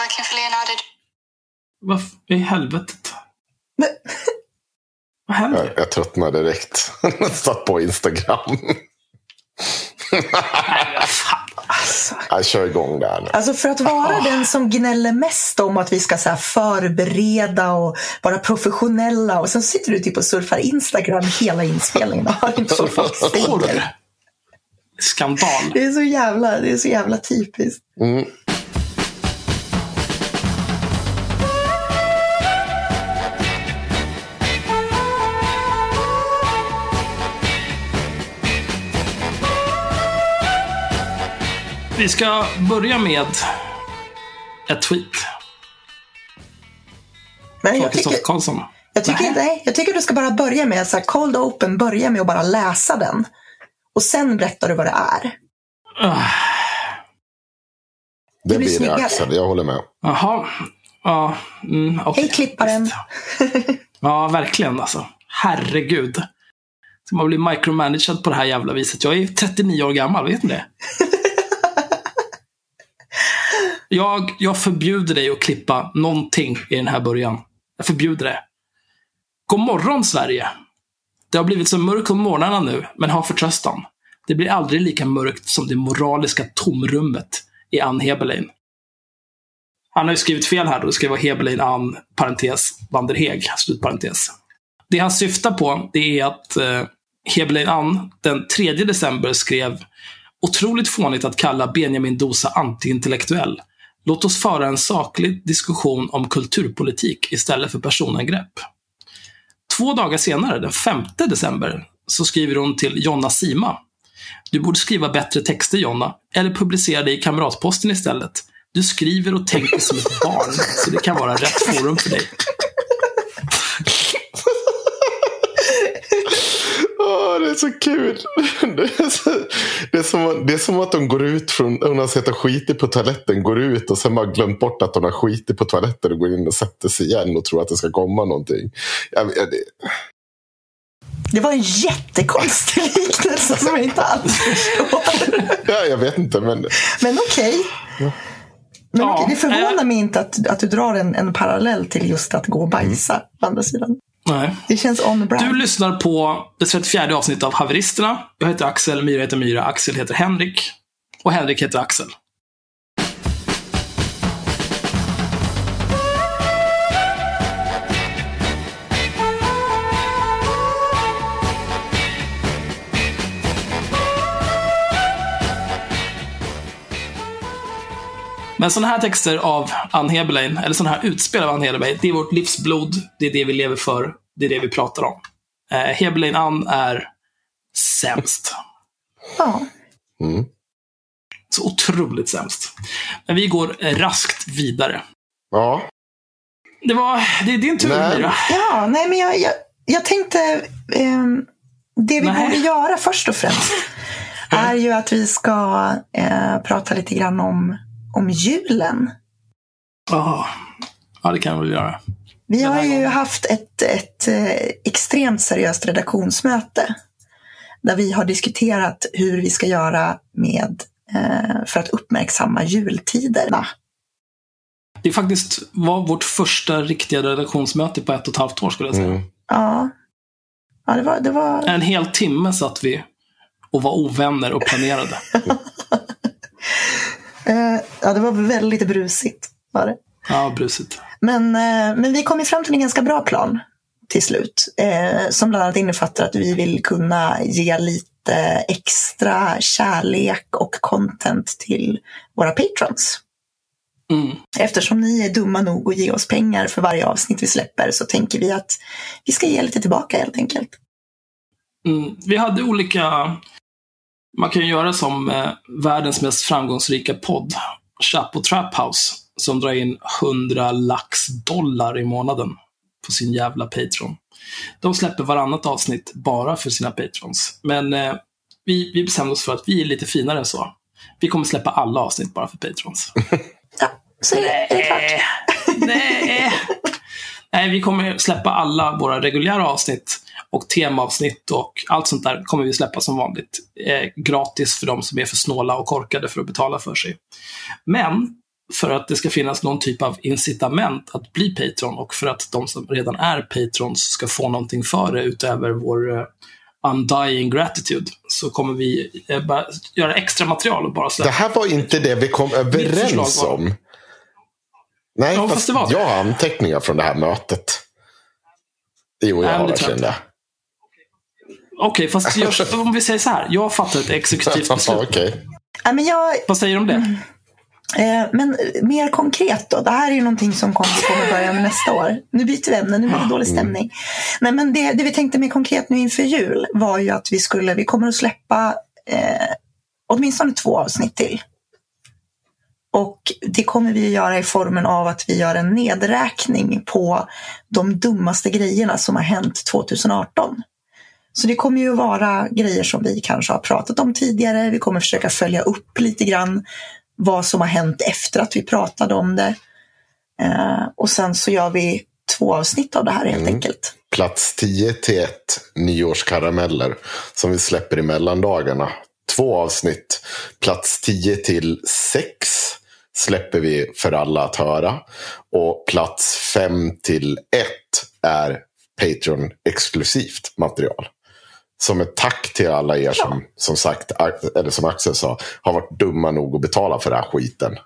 working for Leonardo. Vad i helvetet? Men, Vad händer? Jag, jag tröttnade direkt. Satt på Instagram. alltså. Jag kör igång där nu. Alltså för att vara den som gnäller mest om att vi ska så här förbereda och vara professionella och sen sitter du typ och surfar Instagram hela inspelningen och hör inte vad folk säger. Porr. Skandal. Det är så jävla, det är så jävla typiskt. Mm. Vi ska börja med ett tweet Men jag tycker, Kristoffer Karlsson. jag, tycker, Nej. nej, jag tycker du ska bara börja med så här cold open, börja med att bara läsa den. Och sen berättar du vad det är. Ah, Det blir blir det snyggare. Axel, jag håller med. Jaha. Ja, mm, okej. Hej klipparen. Ja, verkligen alltså. Herregud. Ska man bli micromanaged på det här jävla viset? Jag är 39 år gammal, vet ni det? Jag, jag förbjuder dig att klippa någonting i den här början. Jag förbjuder det. God morgon Sverige! Det har blivit så mörkt om morgnarna nu, men ha förtröstan. Det blir aldrig lika mörkt som det moraliska tomrummet i Ann Heberlein. Han har ju skrivit fel här. då. Det ska vara Heberlein Ann, parentes, Vanderheg, slutparentes. Det han syftar på, det är att eh, Heberlein Ann den 3 december skrev Otroligt fånigt att kalla Benjamin Dosa antiintellektuell. Låt oss föra en saklig diskussion om kulturpolitik istället för personangrepp. Två dagar senare, den 5 december, så skriver hon till Jonna Sima. Du borde skriva bättre texter, Jonna. Eller publicera dig i Kamratposten istället. Du skriver och tänker som ett barn, så det kan vara rätt forum för dig. Åh, det är så kul. Det är, så, det, är som, det är som att de går ut från, hon har sett och skitit på toaletten, går ut och sen bara glömt bort att hon har skitit på toaletten och går in och sätter sig igen och tror att det ska komma någonting. Jag, jag, det, Det var en jättekonstig liknelse som jag inte alls förstår. ja, jag vet inte, men Men okej. Men Ja, okej, det förvånar eh. mig inte att, att du drar en, en parallell till just att gå och bajsa. Mm. På andra sidan. Nej. Det känns on brand. Du lyssnar på det 34 avsnittet av Haveristerna. Jag heter Axel, Myra heter Myra, Axel heter Henrik. Och Henrik heter Axel. Men sådana här texter av Ann Heberlein, eller sådana här utspel av Ann Heberlein, det är vårt livsblod, det är det vi lever för, det är det vi pratar om. Eh, Heberlein Ann är sämst. Ja. mm. Så otroligt sämst. Men vi går eh, raskt vidare. ja. Det var, det är din tur Nej. Myra. ja, nej men jag, jag, jag tänkte ehm, det vi Nej. borde göra först och främst är ju att vi ska eh, prata lite grann om, om julen. Ja, ja det kan vi väl göra. Vi har ju gången. haft ett, ett eh, extremt seriöst redaktionsmöte där vi har diskuterat hur vi ska göra med eh, för att uppmärksamma jultiderna. Det faktiskt var vårt första riktiga redaktionsmöte på ett och ett halvt år skulle jag säga. Mm. Ja, ja det, var, det var En hel timme satt vi och var ovänner och planerade. Eh, ja, det var väldigt brusigt. Var det. Ja, brusigt. Men, eh, men vi kom ju fram till en ganska bra plan till slut. Eh, som bland annat innefattar att vi vill kunna ge lite extra kärlek och content till våra patrons. Mm. Eftersom ni är dumma nog att ge oss pengar för varje avsnitt vi släpper så tänker vi att vi ska ge lite tillbaka helt enkelt. Mm. Vi hade olika... Man kan ju göra som eh, världens mest framgångsrika podd, Chapo Trap House, som drar in 100 lax dollar i månaden på sin jävla Patreon. De släpper varannat avsnitt bara för sina patrons. Men eh, vi, vi bestämde oss för att vi är lite finare än så. Vi kommer släppa alla avsnitt bara för patrons. Ja, så är det, är det klart. Nej. Nej, vi kommer släppa alla våra reguljära avsnitt och temaavsnitt och allt sånt där kommer vi släppa som vanligt. Eh, gratis för de som är för snåla och korkade för att betala för sig. Men för att det ska finnas någon typ av incitament att bli Patreon och för att de som redan är Patrons ska få någonting för det utöver vår uh, undying gratitude så kommer vi bara göra extra material och bara släppa. Det här var inte det vi kom överens var... om. Nej, Ja, fast, fast jag har anteckningar från det här mötet. Jo, jag Nej, har det tror Okej, fast jag, om vi säger så här. Jag fattar ett exekutivt beslut. Okej. Ja, men jag, Vad säger du om det? Eh, Men mer konkret då. Det här är ju någonting som kommer, kommer börja med nästa år. Nu byter vi ämne, nu blir det dålig stämning. Nej, men det, det vi tänkte mer konkret nu inför jul var ju att vi skulle, vi kommer att släppa eh, åtminstone två avsnitt till. Och det kommer vi att göra i formen av att vi gör en nedräkning på de dummaste grejerna som har hänt 2018. Så det kommer ju att vara grejer som vi kanske har pratat om tidigare. Vi kommer försöka följa upp lite grann vad som har hänt efter att vi pratade om det. Eh, och sen så gör vi två avsnitt av det här helt Mm. enkelt. Plats 10 till 1 nyårskarameller som vi släpper i mellandagarna. Två avsnitt. Plats 10 till 6 släpper vi för alla att höra. Och plats 5 till 1 är Patreon-exklusivt material. Som ett tack till alla er som, som sagt, eller som Axel sa, har varit dumma nog att betala för den här skiten.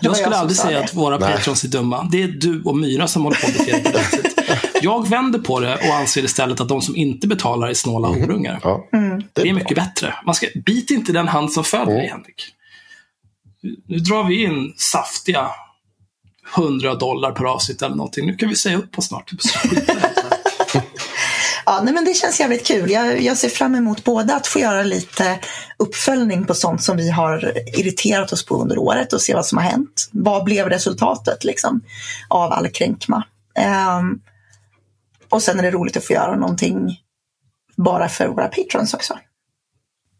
Jag skulle jag aldrig säga det. att våra Nej. patrons är dumma. Det är du och Myra som håller på det sättet. Jag vänder på det och anser istället att de som inte betalar är snåla horungar. Ja, Mm. Det är mycket bättre. Man ska, bit inte den hand som föder dig, Mm. Henrik. Nu- Nu drar vi in saftiga 100 dollar per avsnitt eller någonting. Nu kan vi säga upp oss snart. Ja, nej, men det känns jävligt kul. Jag, jag ser fram emot både att få göra lite uppföljning på sånt som vi har irriterat oss på under året och se vad som har hänt. Vad blev resultatet liksom, av all kränkma? Ehm, och sen är det roligt att få göra någonting bara för våra patrons också.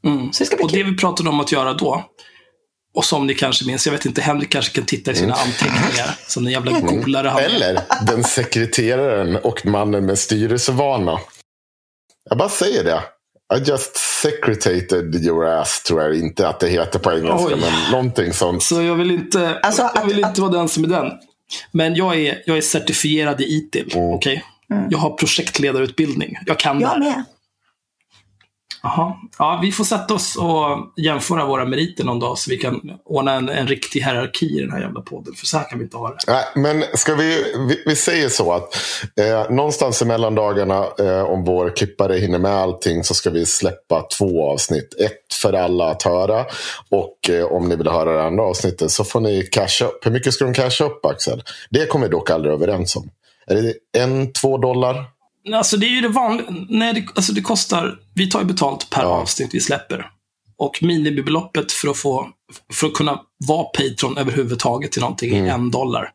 Mm. Så det ska bli Och det kul. vi pratade om att göra då, och som ni kanske minns, jag vet inte, Henrik kanske kan titta i sina anteckningar, som den jävla golare han. Eller den sekreteraren och mannen med styrelsevana. Jag bara säger det. I just secretated your ass, tror jag inte att det heter på engelska. Oj. Men någonting sånt. Så jag vill inte, Alltså, jag vill att- inte vara den som är den. Men jag är, jag är certifierad i ITIL. Mm. Okej? Jag har projektledarutbildning. Jag kan det Jag här. med. Jaha. Ja, vi får sätta oss och jämföra våra meriter någon dag så vi kan ordna en, en riktig hierarki i den här jävla podden. För så här kan vi inte ha det. Nej, men ska vi, vi, vi säger så att eh, någonstans i mellandagarna, eh, om vår klippare hinner med allting, så ska vi släppa två avsnitt. Ett för alla att höra. Och eh, om ni vill höra det andra avsnittet så får ni casha upp. Hur mycket ska de casha upp, Axel? Det kommer vi dock aldrig överens om. Är det en, två dollar? Alltså det är ju det vanliga. Nej, det, alltså det kostar, vi tar ju betalt per Ja. avsnitt vi släpper. Och minimibeloppet för att, få, för att kunna vara Patreon överhuvudtaget till någonting är en dollar.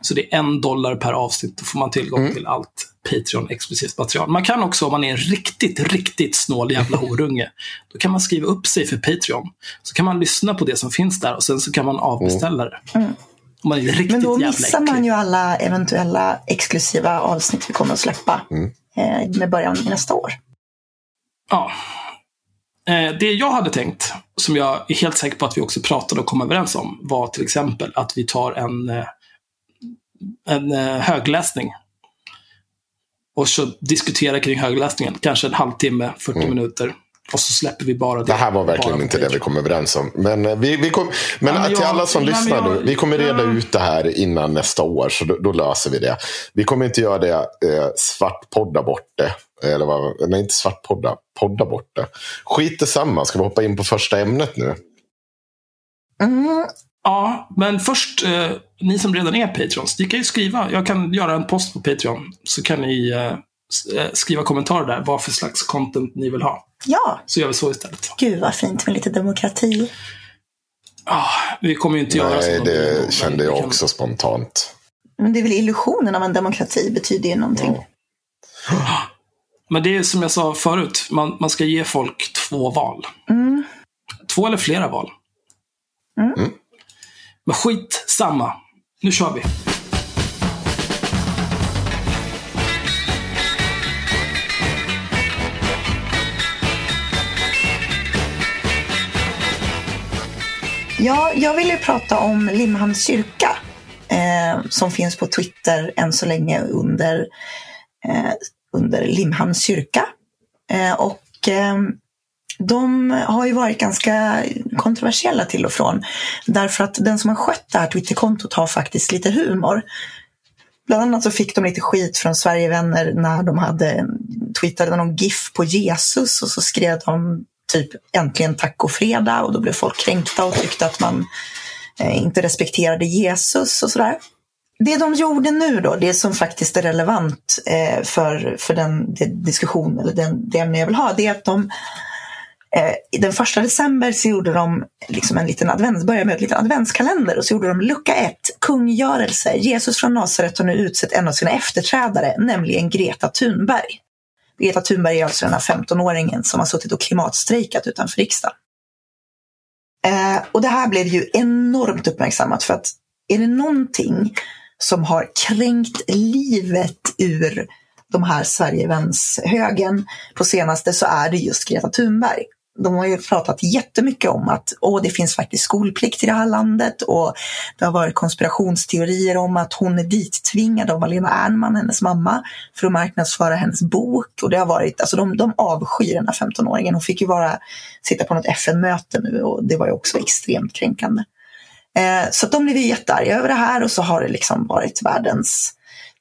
Så det är en dollar per avsnitt. Då får man tillgång till allt Patreon-exklusivt material. Man kan också, om man är en riktigt, riktigt snål jävla horunge, då kan man skriva upp sig för Patreon. Så kan man lyssna på det som finns där och sen så kan man avbeställa det. Man är riktigt Men då missar man ju alla eventuella exklusiva avsnitt vi kommer att släppa eh, med början i nästa år. Ja. Eh, Det jag hade tänkt, som jag är helt säker på att vi också pratade och kom överens om, var till exempel att vi tar en, eh, en högläsning. Och så diskuterar kring högläsningen, kanske en halvtimme, 40 minuter. Och så släpper vi bara det. Det här var verkligen inte det vi kom överens om. Men eh, vi, vi kom, men Ja, men till jag- alla som lyssnar jag- nu. Vi kommer reda ja. ut det här innan nästa år. Så då, då löser vi det. Vi kommer inte göra det eh, svartpodda bort det. Eller vad, nej, inte svartpodda. Podda bort det. Skit detsamma. Ska vi hoppa in på första ämnet nu? Mm, Ja, men först, eh, ni som redan är Patrons, ni kan ju skriva. Jag kan göra en post på Patreon. Så kan ni eh, skriva kommentarer där, vad för slags content ni vill ha. ja, Så gör vi så istället. gud vad fint med lite demokrati. Ah, vi kommer ju inte göra så. Nej, det kände jag kan- också spontant. Men det är väl illusionen av en demokrati betyder ju någonting. Men det är som jag sa förut, man, man ska ge folk två val. Mm. Två eller flera val. Mm. Men skit samma. Nu kör vi. Ja, jag ville prata om Limhamns kyrka eh, som finns på Twitter än så länge under, eh, under Limhamns kyrka. Eh, och eh, de har ju varit ganska kontroversiella till och från. Därför att den som har skött det här Twitterkontot har faktiskt lite humor. Bland annat så fick de lite skit från Sverigevänner när de hade tweetade någon GIF på Jesus och så skrev de typ äntligen tacofredag och då blev folk kränkta och tyckte att man eh, inte respekterade Jesus och sådär. Det de gjorde nu då, det som faktiskt är relevant eh, för, för den, den diskussion eller den, det ämne jag vill ha, det är att de eh, den första december så gjorde de liksom en liten advents, började med en liten adventskalender och så gjorde de lucka ett, kungörelse. Jesus från Nasaret har nu utsett en av sina efterträdare, nämligen Greta Thunberg. Greta Thunberg är alltså den här 15-åringen som har suttit och klimatstrejkat utanför riksdagen. Eh, och det här blev ju enormt uppmärksammat för att är det någonting som har kränkt livet ur de här Sverigevänshögen på senaste så är det just Greta Thunberg de har ju pratat jättemycket om att åh, det finns faktiskt skolplikt i det här landet och det har varit konspirationsteorier om att hon är dittvingad av Malena Ernman, hennes mamma, för att marknadsföra hennes bok. Och det har varit, alltså de, de avskyr den här 15-åringen. Hon fick ju bara sitta på något FN-möte nu och det var ju också extremt kränkande. Eh, så de blev jättearga över det här och så har det liksom varit världens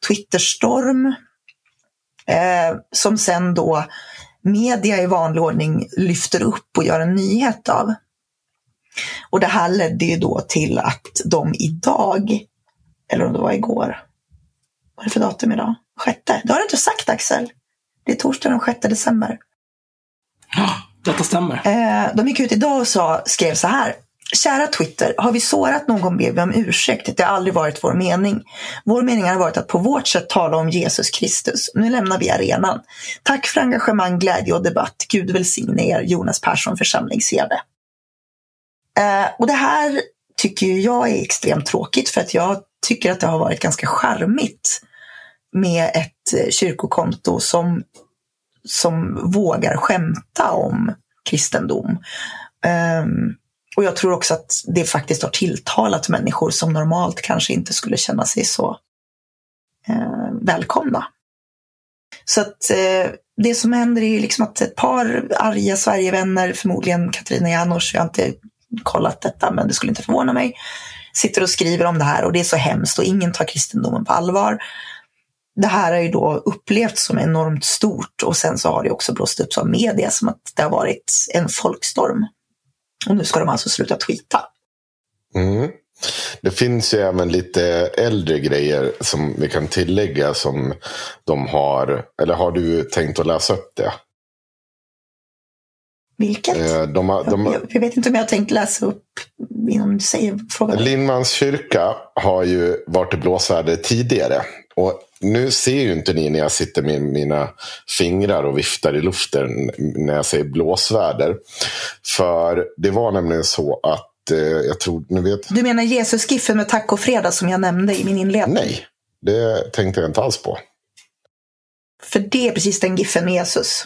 Twitterstorm. Eh, som sen då media i vanlig ordning lyfter upp och gör en nyhet av. Och det här ledde ju då till att de idag, eller om det var igår, vad är det för datum idag? Sjätte? Det har du inte sagt Axel. Det är torsdag den 6 december. Ja, detta stämmer. Eh, de gick ut idag och sa, skrev så här. Kära Twitter, har vi sårat någon ber vi om ursäkt. Det har aldrig varit vår mening. Vår mening har varit att på vårt sätt tala om Jesus Kristus. Nu lämnar vi arenan. Tack för engagemang, glädje och debatt. Gud välsigne er, Jonas Persson, församlingsherde. Eh, och det här tycker jag är extremt tråkigt för att jag tycker att det har varit ganska charmigt med ett eh, kyrkokonto som, som vågar skämta om kristendom. Um, och jag tror också att det faktiskt har tilltalat människor som normalt kanske inte skulle känna sig så eh, välkomna. Så att eh, det som händer är liksom att ett par arga Sverigevänner, förmodligen Katarina Janouch, jag har inte kollat detta men det skulle inte förvåna mig, sitter och skriver om det här och det är så hemskt och ingen tar kristendomen på allvar. Det här har ju då upplevts som enormt stort och sen så har det också blåst upp som media som att det har varit en folkstorm och nu ska de alltså sluta tweeta. Mm. Det finns ju även lite äldre grejer som vi kan tillägga som de har. Eller har du tänkt att läsa upp det? Vilket? Eh, de har, de, jag, jag, vet inte om jag har tänkt läsa upp innan du säger frågan. Lindmans kyrka har ju varit i blåsväder tidigare. Och nu ser ju inte ni när jag sitter med mina fingrar och viftar i luften när jag säger blåsväder. För det var nämligen så att eh, jag tror, ni vet. Du menar Jesus-giffen med tacofredag som jag nämnde i min inledning? Nej, det tänkte jag inte alls på. För det är precis den giffen med Jesus.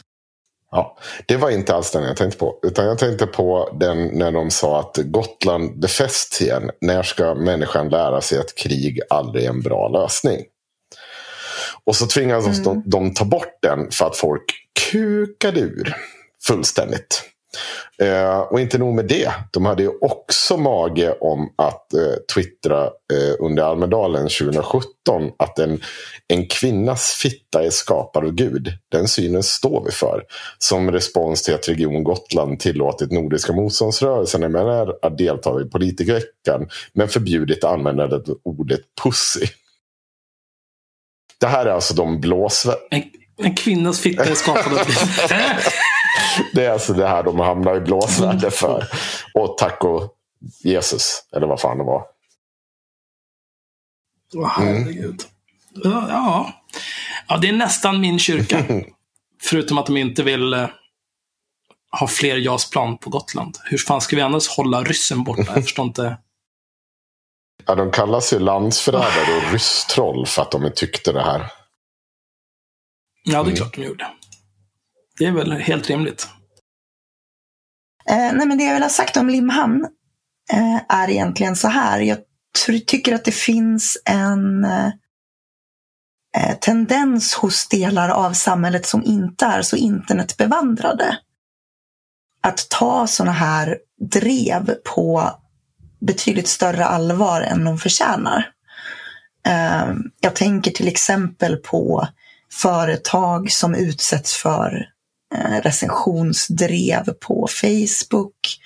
Ja, det var inte alls den jag tänkte på. Utan jag tänkte på den när de sa att Gotland befästs igen. När ska människan lära sig att krig aldrig är en bra lösning? Och så tvingades mm. de, de ta bort den för att folk kukade ur fullständigt. Eh, och inte nog med det. De hade ju också mage om att eh, twittra eh, under Almedalen 2017 att en, en kvinnas fitta är skapad av Gud. Den synen står vi för. Som respons till att Region Gotland tillåtit Nordiska motståndsrörelsen MNR att delta i politikerveckan men förbjudit användandet av ordet pussy. Det här är alltså de blåsvä... En, en kvinnas fitta är skapad av Det är alltså det här de hamnar i blåsväder för. Och tack och Jesus, eller vad fan det var. Åh, herregud. Mm. Ja. ja, det är nästan min kyrka. Förutom att de inte vill eh, ha fler JAS-plan på Gotland. Hur fan ska vi annars hålla ryssen borta? Jag förstår inte. Ja, de kallas ju landsförrädare och rysstroll för att de tyckte det här. Ja, det är mm. klart de gjorde. Det är väl helt rimligt. Eh, nej, men det jag vill ha sagt om Limhamn eh, är egentligen så här. Jag tycker att det finns en eh, tendens hos delar av samhället som inte är så internetbevandrade. Att ta sådana här drev på betydligt större allvar än de förtjänar. Eh, jag tänker till exempel på företag som utsätts för eh, recensionsdrev på Facebook.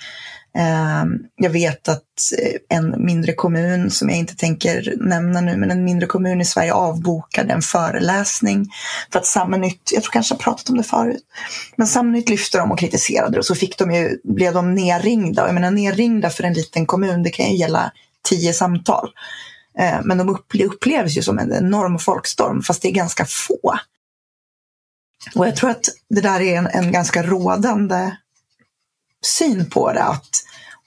Ehm, jag vet att eh, en mindre kommun, som jag inte tänker nämna nu, men en mindre kommun i Sverige avbokade en föreläsning för att Samnytt, jag tror kanske jag pratat om det förut, men Samnytt lyfte dem och kritiserade det och så fick de ju, blev de nerringda. Och jag menar nerringda för en liten kommun, det kan ju gälla tio samtal. Ehm, men de upplevs ju som en enorm folkstorm, fast det är ganska få. Och jag tror att det där är en, en ganska rådande syn på det. Att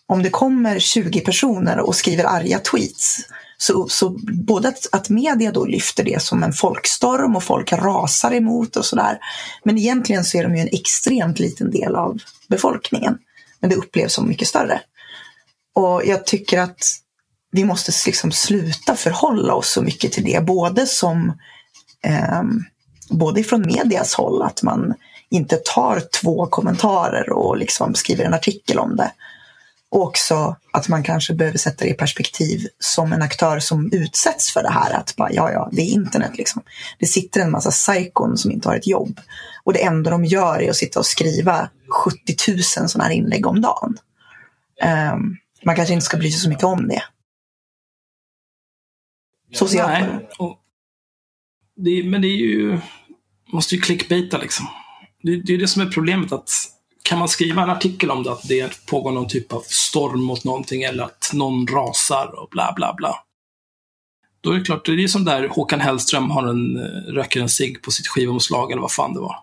om det kommer 20 personer och skriver arga tweets så, så både att, att media då lyfter det som en folkstorm och folk rasar emot och sådär. Men egentligen så är de ju en extremt liten del av befolkningen. Men det upplevs som mycket större. Och jag tycker att vi måste liksom sluta förhålla oss så mycket till det, både som eh, både från medias håll, att man inte tar två kommentarer och liksom skriver en artikel om det. Och också att man kanske behöver sätta det i perspektiv som en aktör som utsätts för det här. Att bara, ja, ja, det är internet liksom. Det sitter en massa psykon som inte har ett jobb. Och det enda de gör är att sitta och skriva 70 000 sådana här inlägg om dagen. Um, man kanske inte ska bry sig så mycket om det. Så ser jag på det. Men det är ju... måste ju clickbaita liksom. Det, det är det som är problemet. att Kan man skriva en artikel om det, att det pågår någon typ av storm mot någonting eller att någon rasar och bla bla bla. Då är det klart, det är som där Håkan Hellström har en, eh, röker en cigg på sitt skivomslag eller vad fan det var.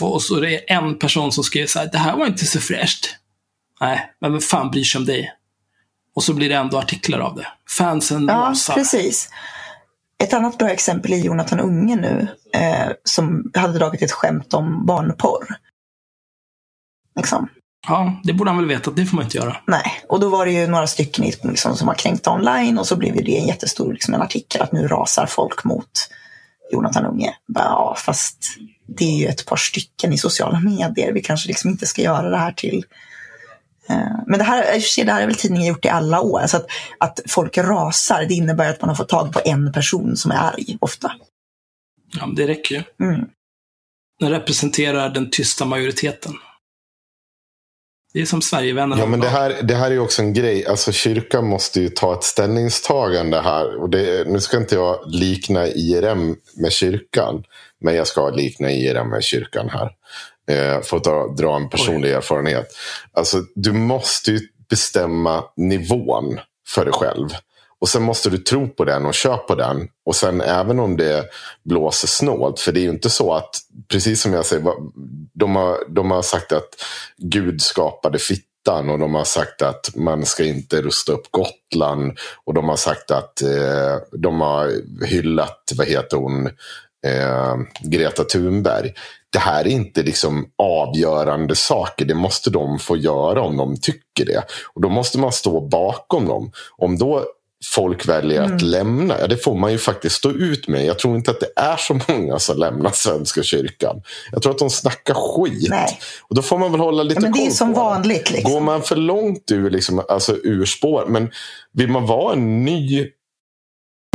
Och så är det en person som skriver så här, det här var inte så fräscht. Nej, men vem fan bryr sig om dig? Och så blir det ändå artiklar av det. Fansen ja, rasar. precis. Ett annat bra exempel är Jonathan Unge nu, eh, som hade dragit ett skämt om barnporr. Liksom. Ja, det borde han väl veta att det får man inte göra. Nej, och då var det ju några stycken liksom, som var kränkta online och så blev det en jättestor liksom, en artikel att nu rasar folk mot Jonathan Unge. Ja, fast det är ju ett par stycken i sociala medier. Vi kanske liksom inte ska göra det här till men det här, det här har väl tidningen gjort i alla år. Så att, att folk rasar, det innebär att man har fått tag på en person som är arg, ofta. Ja, men det räcker ju. Mm. Den representerar den tysta majoriteten. Det är som Sverigevännerna. Ja, men det här, det här är också en grej. Alltså kyrkan måste ju ta ett ställningstagande här. Och det, nu ska inte jag likna IRM med kyrkan. Men jag ska likna IRM med kyrkan här. Eh, för att dra, dra en personlig Oj. erfarenhet. Alltså, du måste ju bestämma nivån för dig själv. Och sen måste du tro på den och köpa på den. Och sen även om det blåser snålt. För det är ju inte så att, precis som jag säger, de har, de har sagt att Gud skapade fittan. Och de har sagt att man ska inte rusta upp Gotland. Och de har sagt att eh, de har hyllat, vad heter hon, eh, Greta Thunberg det här är inte liksom avgörande saker. Det måste de få göra om de tycker det. Och då måste man stå bakom dem. Om då folk väljer mm. att lämna, ja, det får man ju faktiskt stå ut med. Jag tror inte att det är så många som lämnar Svenska kyrkan. Jag tror att de snackar skit. Nej. Och då får man väl hålla lite ja, men det är som vanligt. Liksom. Går man för långt ur, liksom, alltså, ur spår. Men vill man vara en ny...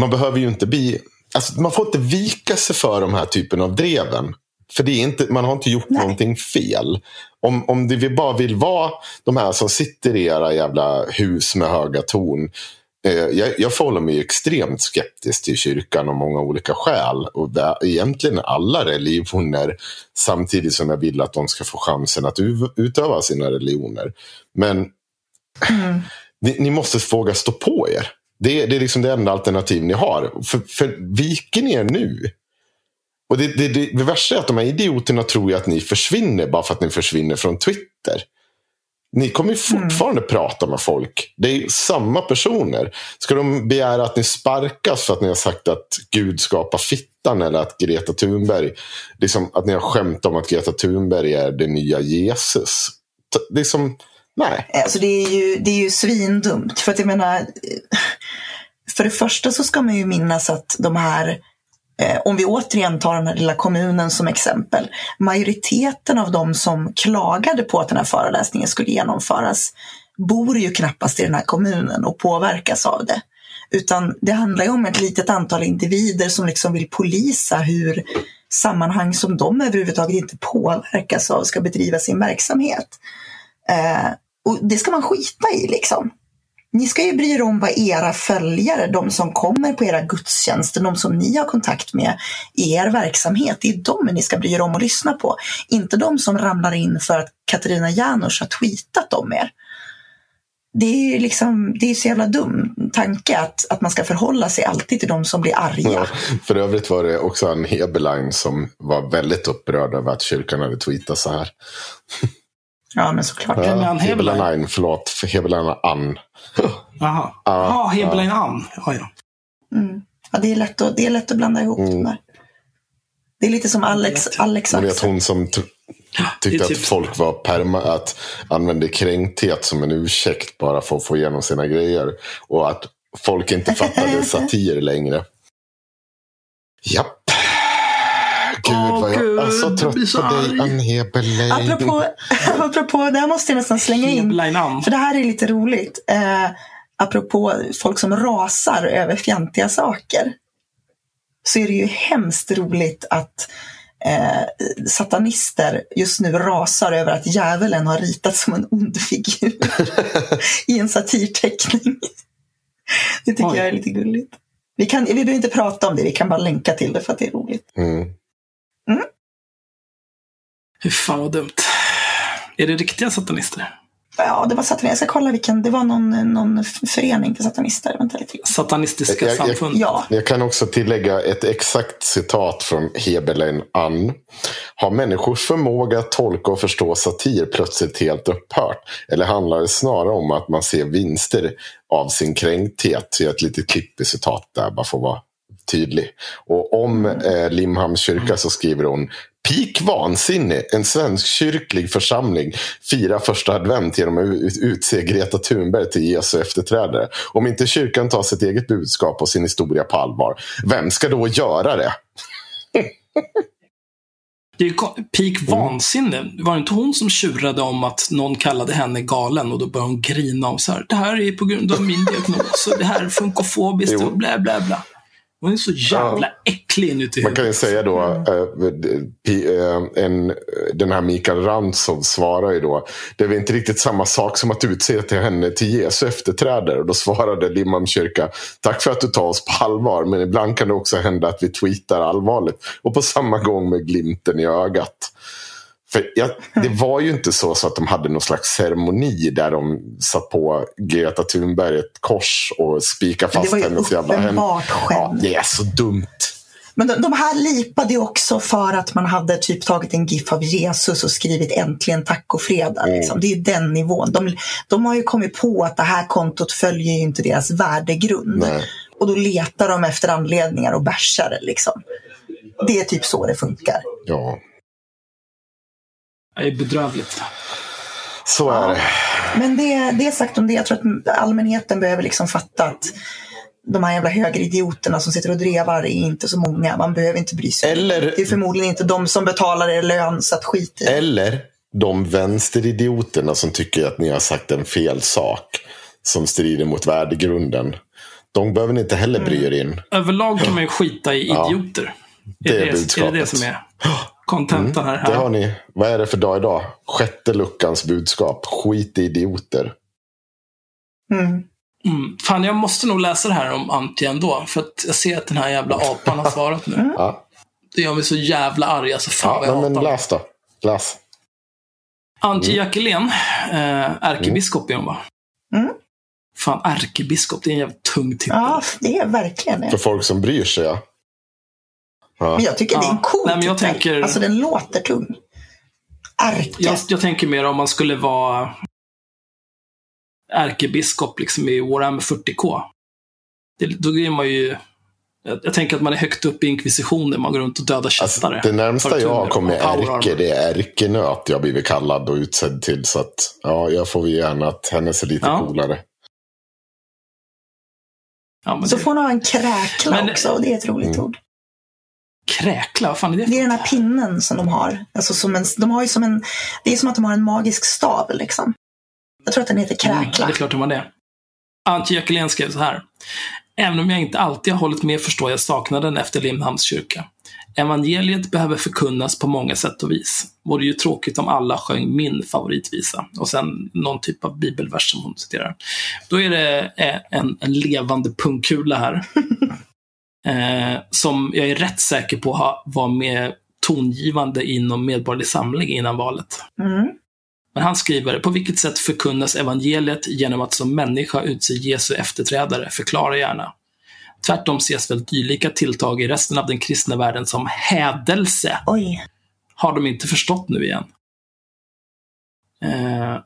Man behöver ju inte bli... Alltså, man får inte vika sig för de här typen av dreven. För det är inte, man har inte gjort Nej. någonting fel. Om, om vi bara vill vara de här som sitter i era jävla hus med höga torn. Eh, jag, jag förhåller mig extremt skeptisk till kyrkan av många olika skäl. Och det, egentligen alla religioner. Samtidigt som jag vill att de ska få chansen att utöva sina religioner. Men mm. ni, ni, måste våga stå på er. Det, det är liksom det enda alternativ ni har. För, för viker ni er nu och det, det, det, det värsta är att de här idioterna tror ju att ni försvinner bara för att ni försvinner från Twitter. Ni kommer ju mm. fortfarande mm. prata med folk. Det är samma personer. Ska de begära att ni sparkas för att ni har sagt att Gud skapar fittan eller att Greta Thunberg, liksom att ni har skämt om att Greta Thunberg är det nya Jesus. Det är som, Nej. Alltså det är ju, det är ju svindumt. För att jag menar, för det första så ska man ju minnas att de här, eh, om vi återigen tar den här lilla kommunen som exempel, majoriteten av de som klagade på att den här föreläsningen skulle genomföras bor ju knappast i den här kommunen och påverkas av det. Utan det handlar ju om ett litet antal individer som liksom vill polisa hur sammanhang som de överhuvudtaget inte påverkas av ska bedriva sin verksamhet. Eh, och det ska man skita i liksom. Ni ska ju bry er om vad era följare, de som kommer på era gudstjänster, de som ni har kontakt med i er verksamhet, det är de ni ska bry er om och lyssna på. Inte de som ramlar in för att Katarina Janouch har tweetat om er. Det är ju liksom, det är så jävla dum tanke att, att man ska förhålla sig alltid till de som blir arga. Ja, för övrigt var det också en Heberlein som var väldigt upprörd över att kyrkan hade tweetat så här. Ja, men såklart. Ja, han, Heberlein? Heberlein, förlåt. för Heberlein Ann. Jaha. Ja, Ja, Heberlein Ann. Ja, ja. Mm. Ja, det, är lätt att, det är lätt att blanda ihop Mm. där. Det är lite som Alex, Alex Man vet Axel. hon som tyckte typ att folk var perma, att använde kränkthet som en ursäkt bara för att få igenom sina grejer. Och att folk inte fattade satir längre. Japp. Gud Åh, vad jag Gud, är så jag trött på dig, arg. Ann Heberlein. Apropå, apropå, det här måste jag nästan slänga in. För det här är lite roligt. Eh, apropå folk som rasar över fjantiga saker. Så är det ju hemskt roligt att eh, satanister just nu rasar över att djävulen har ritat som en ond figur i en satirteckning. Det tycker Oj. jag är lite gulligt. Vi, kan, vi behöver inte prata om det, vi kan bara länka till det för att det är roligt. Mm. Hur fan vad dumt. Är det riktiga satanister? Ja, det var satanister. Jag ska kolla vilken. Det var någon, någon förening för satanister. Vänta lite. Satanistiska Jag- jag- samfund? Ja, Jag kan också tillägga ett exakt citat från Heberlein Ann. Har människors förmåga att tolka och förstå satir plötsligt helt upphört? Eller handlar det snarare om att man ser vinster av sin kränkthet? Så jag har ett litet klipp i citat där, bara för att vara tydlig. Och om eh, Limhamns kyrka så skriver hon Pik vansinne! En svensk kyrklig församling firar första advent genom att ut- utse Greta Thunberg till Jesu efterträdare. Om inte kyrkan tar sitt eget budskap och sin historia på allvar, vem ska då göra det? Det är ju peak Mm. vansinne. Var det inte hon som tjurade om att någon kallade henne galen och då började hon grina om så här. Det här är på grund av min diagnos och det här är funkofobiskt och bla bla bla. Hon är så jävla äcklig inuti Man kan ju säga då, eh, en, den här Mikael Rantzov svarar ju då, det är väl inte riktigt samma sak som att utse till henne till Jesu efterträdare. Och då svarade Limhamns kyrka, tack för att du tar oss på allvar, men ibland kan det också hända att vi tweetar allvarligt. Och på samma gång med glimten i ögat. För jag, det var ju inte så, så att de hade någon slags ceremoni där de satt på Greta Thunberg ett kors och spikade det fast var ju hennes jävla händer. uppenbart Ja, skämt. det är så dumt. Men de, de här lipade ju också för att man hade typ tagit en GIF av Jesus och skrivit äntligen tacofredag. Mm. Liksom. Det är ju den nivån. De, de har ju kommit på att det här kontot följer ju inte deras värdegrund. Nej. Och då letar de efter anledningar och bärsar det. Liksom. Det är typ så det funkar. Ja, Det är bedrövligt. så är det. Men det, det är sagt om det. Jag tror att allmänheten behöver liksom fatta att de här jävla högeridioterna som sitter och drevar är inte så många. Man behöver inte bry sig. Eller- Det är förmodligen inte de som betalar er lön, så att skit i. Eller de vänsteridioterna som tycker att ni har sagt en fel sak som strider mot värdegrunden. De behöver ni inte heller bry er in. Överlag kan man ju skita i Ja. idioter. Det är är, det, är det budskapet. det som är kontentan här? Det har ni. Vad är det för dag idag? Sjätte luckans budskap. Skit i idioter. Mm. Mm. Fan, jag måste nog läsa det här om Antti ändå. För att jag ser att den här jävla apan har svarat nu. Ja, Det gör mig så jävla arg. Alltså, fan vad ja jag men hatar läs då. Läs. Antje Jackelén, eh, ärkebiskop är hon va? Mm. Fan, ärkebiskop, det är en jävligt tung titel. Ja, det är verkligen För det. folk som bryr sig. Ja. Ja. Men jag tycker det är en cool Nej, men jag titel. tänker- Alltså den låter tung. Ärke. Jag, jag tänker mer om man skulle vara ärkebiskop liksom i Warhammer 40K. Det, då är man ju Jag, jag tänker att man är högt upp i inkvisitionen, man går runt och dödar Alltså, kättare. det närmsta jag kommer ärke, det är ärkenöt jag blivit kallad och utsedd till. Så att, ja, jag får väl gärna att hennes är lite Ja. coolare. Ja, men Så det, får hon ha en kräkla Men- också och det är ett roligt Mm. ord. Kräkla, vad fan är det? Det är den här pinnen som de har. Alltså som en, de har ju som en, det är som att de har en magisk stav liksom. Jag tror att den heter Mm, kräkla. det är klart de har det. Antje Jackelén skrev så här. Även om jag inte alltid har hållit med förstår jag saknaden efter Limhamns kyrka. Evangeliet behöver förkunnas på många sätt och vis. Vore ju tråkigt om alla sjöng min favoritvisa. Och sen någon typ av bibelvers som hon citerar. Då är det eh, en, en levande pungkula här. eh, som jag är rätt säker på var med tongivande inom Medborgerlig Samling innan valet. Mm. Men han skriver, på vilket sätt förkunnas evangeliet genom att som människa utse Jesu efterträdare? Förklara gärna. Tvärtom ses väl dylika tilltag i resten av den kristna världen som hädelse. Oj. Har de inte förstått nu igen? Eh,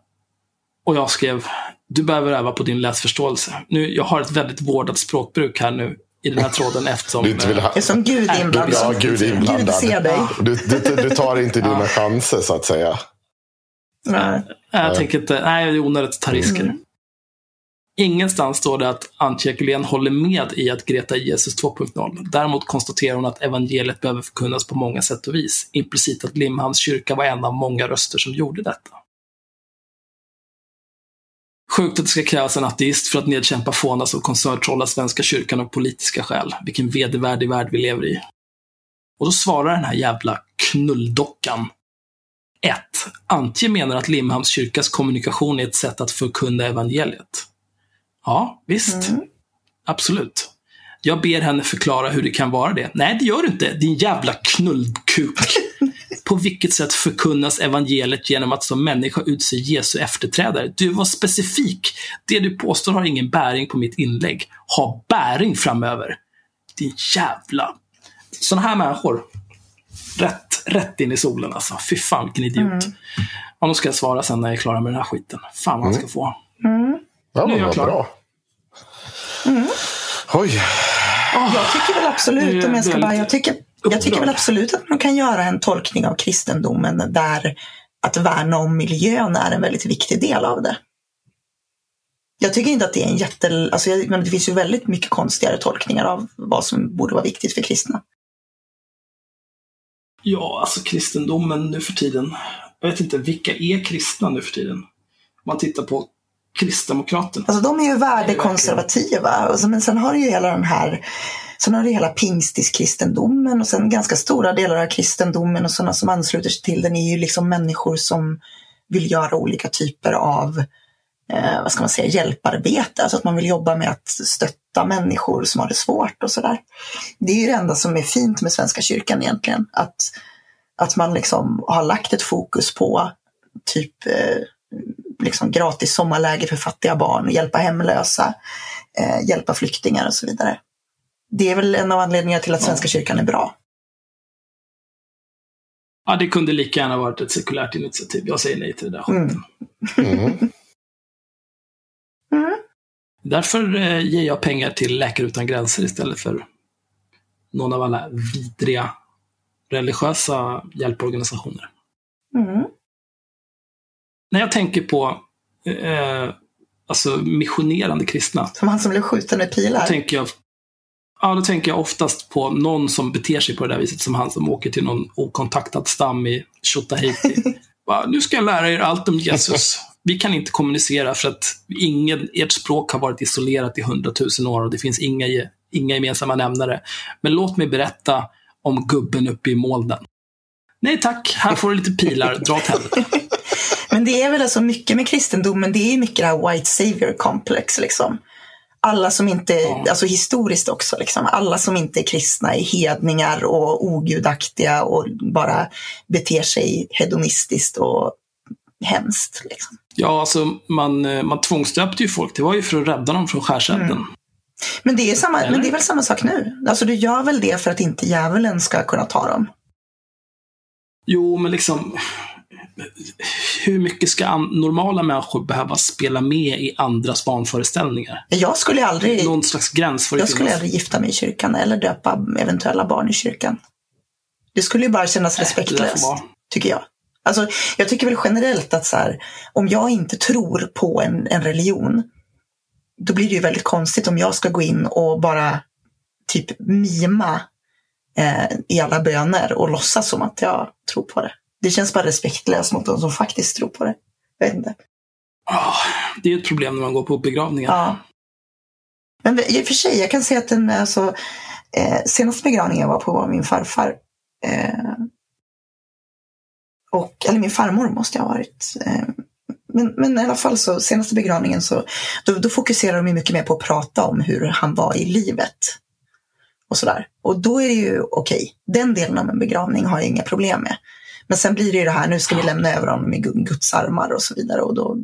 och jag skrev, du behöver öva på din läsförståelse. Nu, jag har ett väldigt vårdat språkbruk här nu i den här tråden eftersom... Du inte vill ha... Det är som Gud är inblandad. Ja, Gud är inblandad. Gud ser dig. Du, du, du tar inte dina Ja. chanser så att säga. Nej. Nej, jag Nej. tänker inte, nej, det är onödigt att ta risker. Mm. Ingenstans står det att Antje Jackelén håller med i att Greta är Jesus 2.0. Däremot konstaterar hon att evangeliet behöver förkunnas på många sätt och vis. Implicit att Limhamns kyrka var en av många röster som gjorde detta. Sjukt att det ska krävas en ateist för att nedkämpa fånas och konserttrolla Svenska kyrkan av politiska skäl. Vilken vedervärdig värld vi lever i. Och då svarar den här jävla knulldockan 1. Antje menar att Limhamns kyrkas kommunikation är ett sätt att förkunna evangeliet. Ja, visst. Mm. Absolut. Jag ber henne förklara hur det kan vara det. Nej, det gör du inte, din jävla knullkuk. På vilket sätt förkunnas evangeliet genom att som människa utse Jesu efterträdare? Du var specifik. Det du påstår har ingen bäring på mitt inlägg. Ha bäring framöver. Din jävla... Sådana här människor. Rätt, rätt in i solen alltså. Fy fan vilken idiot. Mm. Ja, då ska jag svara sen när jag är klar med den här skiten. Fan vad han ska få. Mm. Ja, Nu är jag klar. bra. Mm. Oj. Jag tycker väl Nu absolut, om jag ska bara, jag tycker, jag tycker väl absolut att man kan göra en tolkning av kristendomen där att värna om miljön är en väldigt viktig del av det. Jag tycker inte att det är en jätte... Alltså men det finns ju väldigt mycket konstigare tolkningar av vad som borde vara viktigt för kristna. Ja, alltså kristendomen nu för tiden. Jag vet inte, vilka är kristna nu för tiden? Om man tittar på Kristdemokraterna. Alltså de är ju värdekonservativa. Och så, men sen har du ju hela den här Sen har du hela Pingstiskristendomen och sen ganska stora delar av kristendomen och sådana som ansluter sig till den är ju liksom människor som vill göra olika typer av eh, vad ska man säga, hjälparbete. Alltså att man vill jobba med att stötta människor som har det svårt och sådär. Det är ju det enda som är fint med Svenska kyrkan egentligen. Att, att man liksom har lagt ett fokus på typ eh, liksom gratis sommarläger för fattiga barn, hjälpa hemlösa, eh, hjälpa flyktingar och så vidare. Det är väl en av anledningarna till att Svenska kyrkan är bra. Ja, det kunde lika gärna varit ett sekulärt initiativ. Jag säger nej till det där skiten. Mm. Mm. Mm. Därför eh, ger jag pengar till Läkare Utan Gränser istället för någon av alla vidriga religiösa hjälporganisationer. Mm. När jag tänker på eh, alltså missionerande kristna, Som han som blev skjuten med pilar. tänker jag Ja, då tänker jag oftast på någon som beter sig på det där viset som han som åker till någon okontaktad stam i Tjotahejti. Nu ska jag lära er allt om Jesus. Vi kan inte kommunicera för att ingen, ert språk har varit isolerat i hundratusen år och det finns inga, inga gemensamma nämnare. Men låt mig berätta om gubben uppe i molnen. Nej tack, här får du lite pilar, dra åt helvete. Men det är väl alltså mycket med kristendomen, det är mycket det här white savior complex liksom. Alla som inte, Ja. alltså historiskt också, liksom, alla som inte är kristna är hedningar och ogudaktiga och bara beter sig hedonistiskt och hemskt. Liksom. Ja, alltså man, eh, man tvångsdöpte ju folk. Det var ju för att rädda dem från skärselden. Mm. Men det, är samma, Eller? men det är väl samma sak nu? Alltså du gör väl det för att inte djävulen ska kunna ta dem? Jo, men liksom... hur mycket ska normala människor behöva spela med i andras barnföreställningar? Jag skulle aldrig, Någon slags gräns det jag skulle aldrig gifta mig i kyrkan eller döpa eventuella barn i kyrkan. Det skulle ju bara kännas respektlöst, vara. tycker jag. Alltså, jag tycker väl generellt att så här, om jag inte tror på en, en religion, då blir det ju väldigt konstigt om jag ska gå in och bara typ mima eh, i alla böner och låtsas som att jag tror på det. Det känns bara respektlöst mot de som faktiskt tror på det. Jag vet inte. Ah, det är ett problem när man går på begravningar. Ja. Men i och för sig, jag kan säga att den alltså, eh, senaste begravningen jag var på var min farfar. Eh, och, eller min farmor måste jag ha varit. Eh, men, men i alla fall så senaste begravningen så då, då fokuserar de ju mycket mer på att prata om hur han var i livet. Och sådär. Och då är det ju okej. Den delen av en begravning har jag inga problem med. Men sen blir det ju det här, nu ska vi lämna över honom i Gu- Guds armar och så vidare. Och då,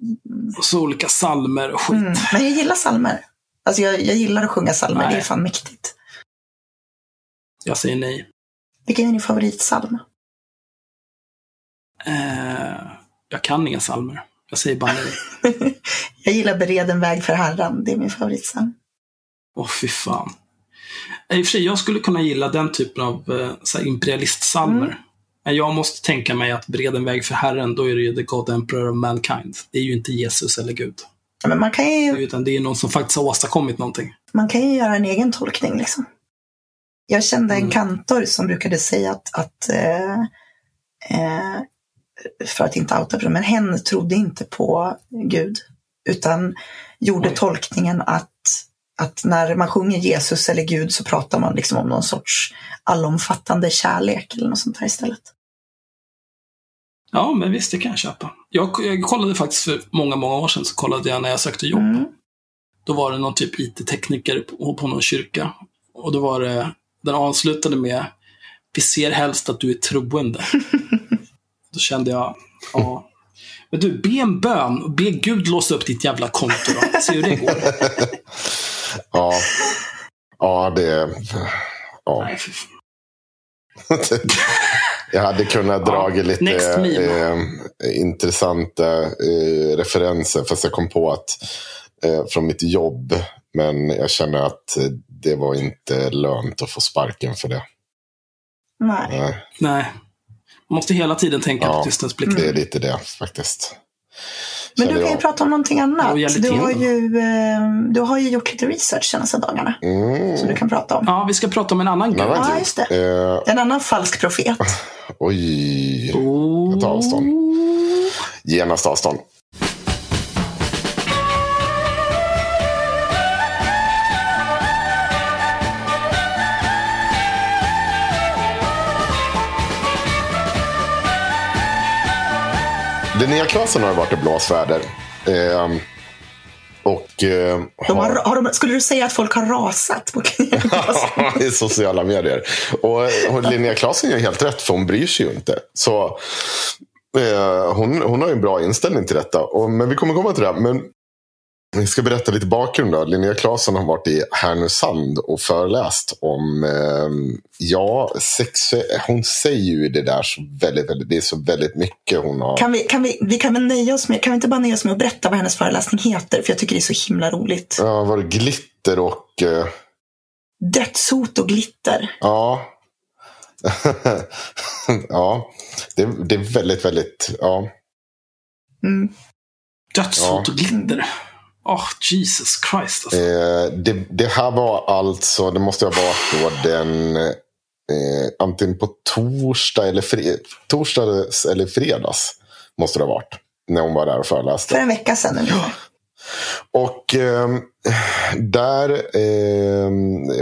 Och så olika salmer och skit. mm. Men jag gillar salmer. Alltså jag, jag gillar att sjunga salmer, det är fan mäktigt. Jag säger nej. Vilken är din favoritsalm? Eh, jag kan inga salmer. Jag säger bara nej. jag gillar Bered en väg för Herren, det är min favoritsalm. Åh, fy fan. I och för sig, jag skulle kunna gilla den typen av eh, så imperialistsalmer. Mm. Men jag måste tänka mig att bred en väg för Herren, då är det ju The God Emperor of Mankind. Det är ju inte Jesus eller Gud. Men man kan, ju, Utan det är någon som faktiskt har åstadkommit någonting. man kan ju göra en egen tolkning. Liksom. Jag kände en Mm. kantor som brukade säga att, att eh, eh, för att inte outa men hen trodde inte på Gud. Utan gjorde Oj. tolkningen att, att när man sjunger Jesus eller Gud så pratar man liksom om någon sorts allomfattande kärlek eller något sånt här istället. Ja, men visst, det kan jag köpa. Jag, jag kollade faktiskt för många, många år sedan, så kollade jag när jag sökte jobb. Mm. Då var det någon typ IT-tekniker på, på någon kyrka. Och då var det, den avslutade med Vi ser helst att du är troende. då kände jag, ja. Men du, be en bön och be Gud låsa upp ditt jävla konto då. Se hur det går. Ja, ja det... Ja. Nej. Jag hade kunnat dra Ja, lite eh, intressanta eh, referenser. Fast jag kom på att eh, från mitt jobb. Men jag känner att det var inte lönt att få sparken för det. Nej. Nej, Nej. Man måste hela tiden tänka Ja. på tystnadsplikten. det är lite det faktiskt. Men du kan ju prata om någonting annat. Du har, ju, eh, du har ju gjort lite research senaste dagarna. Mm. Som du kan prata om. Ja, vi ska prata om en annan gud. Ja, just det. Eh, En annan falsk profet. oj, Oh. Jag tar avstånd. genast avstånd. Linnea Claesson har varit i blåsväder. Eh, och eh, De har, har de, skulle du säga att folk har rasat på i sociala medier. Och, och Linnea Claesson gör helt rätt, för hon bryr sig ju inte. Så eh, hon, hon har ju en bra inställning till detta. Och, men vi kommer komma till det. Men vi ska berätta lite bakgrund. Då. Linnea Claesson har varit i Härnösand och föreläst om, eh, ja, sex, hon säger ju det där så väldigt, väldigt, det är så väldigt mycket hon har. Kan vi, kan vi, vi kan väl nöja oss med, kan vi inte bara nöja oss med att berätta vad hennes föreläsning heter? För jag tycker det är så himla roligt. Ja, var det glitter och... Eh, Dödshot och glitter. Ja. ja, det, det är väldigt, väldigt... Ja. Mm. Dödshot Ja. och glitter. Åh, Jesus Christ alltså. Eh, det, det här var alltså, det måste ha varit då den... Eh, antingen på torsdag eller, fre, torsdag eller fredags. Måste det ha varit. När hon var där och För föreläste. en vecka sedan ungefär. Och eh, där, eh,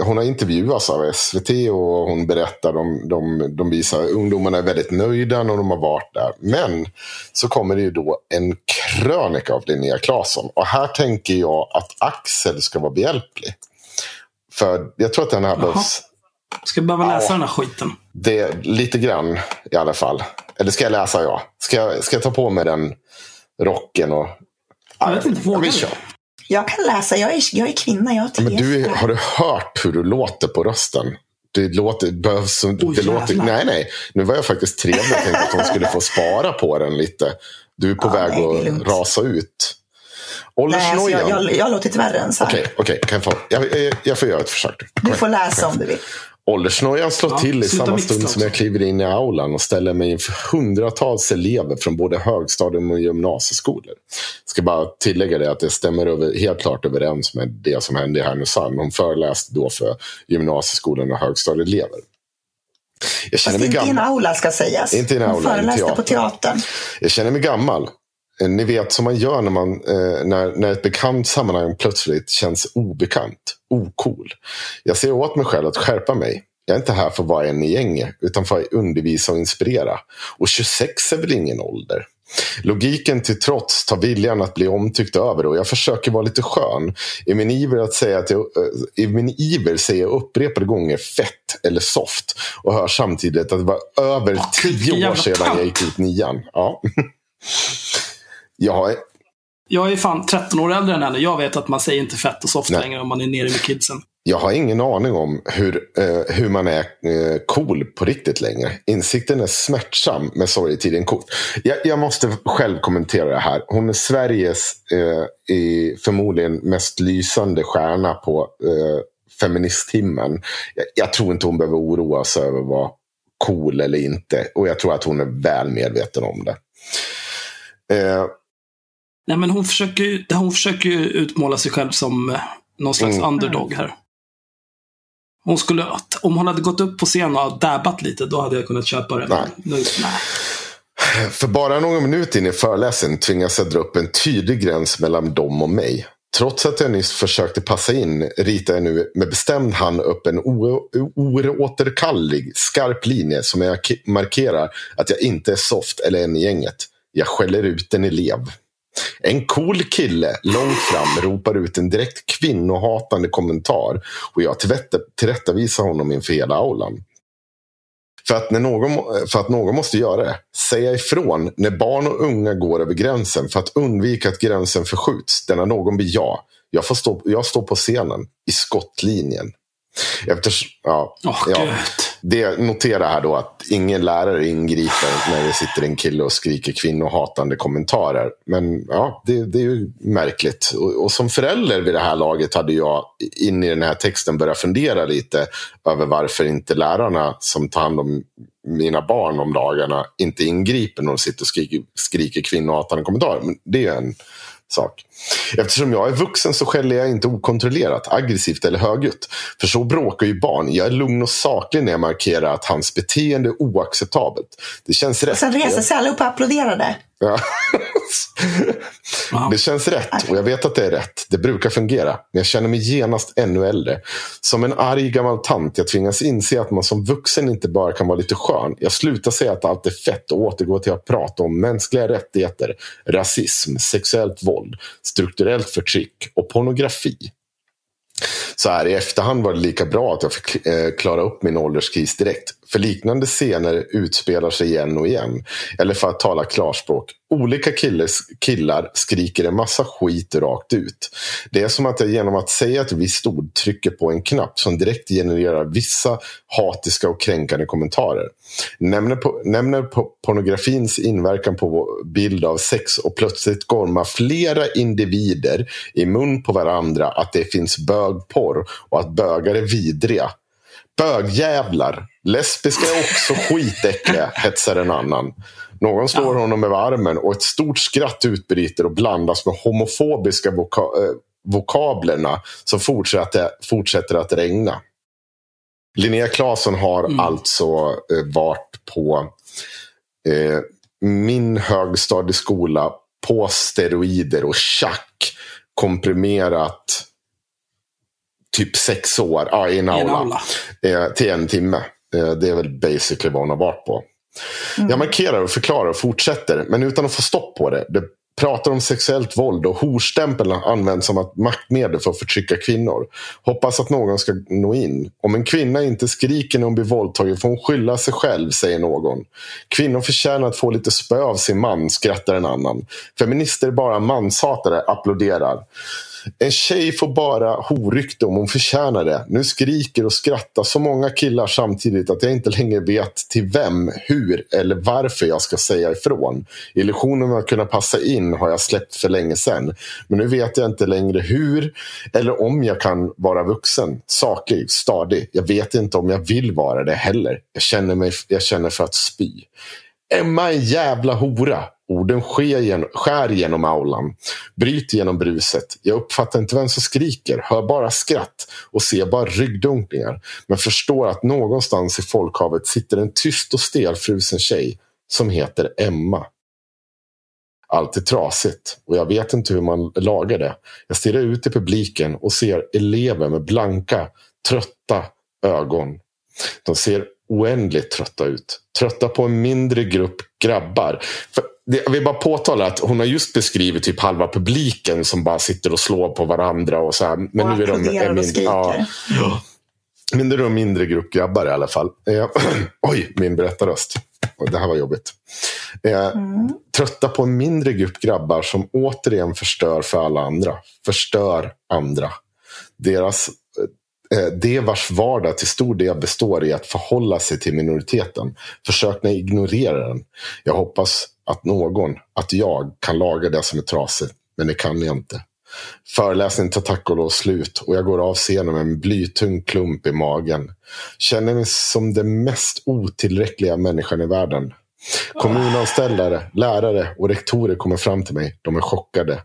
hon har intervjuats av SVT och hon berättar, de, de, de visar, ungdomarna är väldigt nöjda när de har varit där. Men så kommer det ju då en krönika av Linnea Claesson. Och här tänker jag att Axel ska vara behjälplig. För jag tror att den här behövs, Ska jag behöva läsa Ja. den här skiten? det, lite grann i alla fall. Eller ska jag läsa jag? Ska, jag- ska jag ta på mig den rocken och... Jag vet inte, vågar du? Jag kan läsa, jag är, jag är kvinna, jag har Men du, har du hört hur du låter på rösten? Det låter, behövs, som- Oj, det låter, nej, nej. Nu var jag faktiskt trevlig och tänkte att hon skulle få spara på den lite. Du är på Ja, väg nej, att rasa ut. Nej, alltså, Åldersnojan. jag, jag, jag har låtit värre än så här. Okej, jag, få, jag, jag, jag får göra ett försök. Du får läsa om du vill. Åldersnojan slår Ja, till i samma stund som jag kliver in i aulan och ställer mig inför hundratals elever från både högstadium och gymnasieskolor. Ska bara tillägga det att det stämmer över, helt klart överens med det som hände i Härnösand. Hon föreläste då för gymnasieskolan och högstadieelever. Jag känner Fast mig inte i en gammal. aula ska sägas. Inte i en Hon aula, en föreläste teater. på teatern. Jag känner mig gammal. Eh, Ni vet som man gör när, man, eh, när, när ett bekant sammanhang plötsligt känns obekant, ocool. Jag ser åt mig själv att skärpa mig. Jag är inte här för att vara en i gänget, utan för att undervisa och inspirera. Och 26 är väl ingen ålder. Logiken till trots tar viljan att bli omtyckt över och jag försöker vara lite skön. I min iver, att säga att jag, eh, i min iver säger jag upprepade gånger fett eller soft och hör samtidigt att det var över tio år sedan jag gick ut nian. Ja. Jag har, Jag är fan 13 år äldre än henne. Jag vet att man säger inte fett och soft Nej. längre om man är nere med kidsen. jag har ingen aning om hur, eh, hur man är eh, cool på riktigt längre. Insikten är smärtsam, men sorgetiden cool. Jag, jag måste själv kommentera det här. Hon är Sveriges eh, i, förmodligen mest lysande stjärna på eh, feministhimmen. Jag, jag tror inte hon behöver oroa sig över vara cool eller inte. Och jag tror att hon är väl medveten om det. Eh, Nej, men hon försöker, ju- hon försöker utmåla sig själv som eh, någon slags Mm. underdog här. Hon skulle, om hon hade gått upp på scen och dabbat lite, då hade jag kunnat köpa det. Men Nu, nej. För bara någon minut in i föreläsningen tvingas jag dra upp en tydlig gräns mellan dem och mig. Trots att jag nyss försökte passa in ritar jag nu med bestämd hand upp en oåterkallelig, skarp linje som jag markerar att jag inte är soft eller en i gänget. Jag skäller ut en elev. En cool kille långt fram ropar ut en direkt kvinnohatande kommentar och jag tillrättavisar honom inför hela aulan. För att, när någon, för att någon måste göra det. Säga ifrån när barn och unga går över gränsen för att undvika att gränsen förskjuts. Denna någon blir jag. Jag, får stå, jag står på scenen i skottlinjen. Eftersom, ja, Åh, ja, det notera här då att ingen lärare ingriper när det sitter en kille och skriker kvinnohatande kommentarer. Men ja, det, det är ju märkligt. Och, och som förälder vid det här laget hade jag in i den här texten börjat fundera lite över varför inte lärarna som tar hand om mina barn om dagarna inte ingriper när de sitter och skriker, skriker kvinnohatande kommentarer. Men det är en sak. Eftersom jag är vuxen så skäller jag inte okontrollerat, aggressivt eller högljutt. För så bråkar ju barn. Jag är lugn och saklig när jag markerar att hans beteende är oacceptabelt. Det känns rätt. Sen reser sig alla upp och applåderade. Ja. Det känns rätt och jag vet att det är rätt. Det brukar fungera. Men jag känner mig genast ännu äldre. Som en arg gammal tant. Jag tvingas inse att man som vuxen inte bara kan vara lite skön. Jag slutar säga att allt är fett och återgår till att prata om mänskliga rättigheter, rasism, sexuellt våld, strukturellt förtryck och pornografi. Så här i efterhand var det lika bra att jag fick eh, klara upp min ålderskris direkt. För liknande scener utspelar sig igen och igen. Eller för att tala klarspråk. Olika killes, killar skriker en massa skit rakt ut. Det är som att jag genom att säga ett visst ord trycker på en knapp som direkt genererar vissa hatiska och kränkande kommentarer. Nämner, på, nämner på pornografins inverkan på vår bild av sex och plötsligt gormar flera individer i mun på varandra att det finns bögporr och att bögar är vidriga. Bögjävlar! Lesbiska är också skitäckliga, hetsar en annan. Någon slår honom över armen och ett stort skratt utbryter och blandas med homofobiska voka- eh, vokablerna som fortsätter, fortsätter att regna. Linnea Claesson har alltså eh, varit på eh, min högstadieskola på steroider och tjack komprimerat typ sex år ja, i en aula. aula. Eh, till en timme. Eh, det är väl basically vad hon har varit på. Jag markerar och förklarar och fortsätter, men utan att få stopp på det. Det pratar om sexuellt våld och horstämpeln används som ett maktmedel för att förtrycka kvinnor. Hoppas att någon ska nå in. Om en kvinna inte skriker när hon blir våldtagen får hon skylla sig själv, säger någon. Kvinnor förtjänar att få lite spö av sin man, skrattar en annan. Feminister är bara manshatare, applåderar. En tjej får bara horykte om hon förtjänar det. Nu skriker och skrattar så många killar samtidigt att jag inte längre vet till vem, hur eller varför jag ska säga ifrån. Illusionen om att kunna passa in har jag släppt för länge sedan. Men nu vet jag inte längre hur eller om jag kan vara vuxen, saklig, stadig. Jag vet inte om jag vill vara det heller. Jag känner, mig, jag känner för att spy. Emma är en jävla hora. Orden sker genom, skär genom aulan, bryter genom bruset. Jag uppfattar inte vem som skriker, hör bara skratt och ser bara ryggdunkningar. Men förstår att någonstans i folkhavet sitter en tyst och stelfrusen tjej som heter Emma. Allt är trasigt och jag vet inte hur man lagar det. Jag stirrar ut i publiken och ser elever med blanka, trötta ögon. De ser oändligt trötta ut. Trötta på en mindre grupp grabbar. För jag vill bara påtala att hon har just beskrivit typ halva publiken som bara sitter och slår på varandra. Och så här. Men och nu är de är mindre, ja, ja. Men det är mindre grupp grabbar i alla fall. Eh, oj, min berättarröst. Det här var jobbigt. Eh, mm. Trötta på en mindre grupp grabbar som återigen förstör för alla andra. Förstör andra. Deras Eh, det vars vardag till stor del består i att förhålla sig till minoriteten. Försök ni ignorera den. Jag hoppas att någon, att jag, kan laga det som är trasigt. Men det kan jag inte. Föreläsningen tar tack och lov slut och jag går av scenen med en blytung klump i magen. Känner mig som den mest otillräckliga människan i världen. Kommunanställare, lärare och rektorer kommer fram till mig. De är chockade.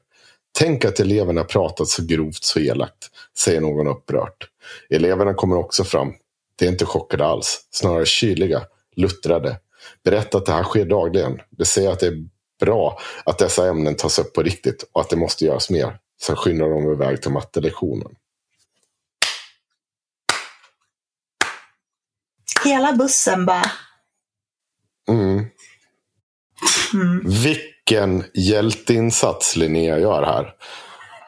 Tänk att eleverna pratat så grovt så elakt, säger någon upprört. Eleverna kommer också fram. De är inte chockade alls, snarare kyliga, luttrade. Berättar att det här sker dagligen. De säger att det är bra att dessa ämnen tas upp på riktigt och att det måste göras mer. Sen skyndar de iväg till mattelektionen. Hela bussen bara... Mm. Mm. Vilken hjälteinsats Linnea gör här.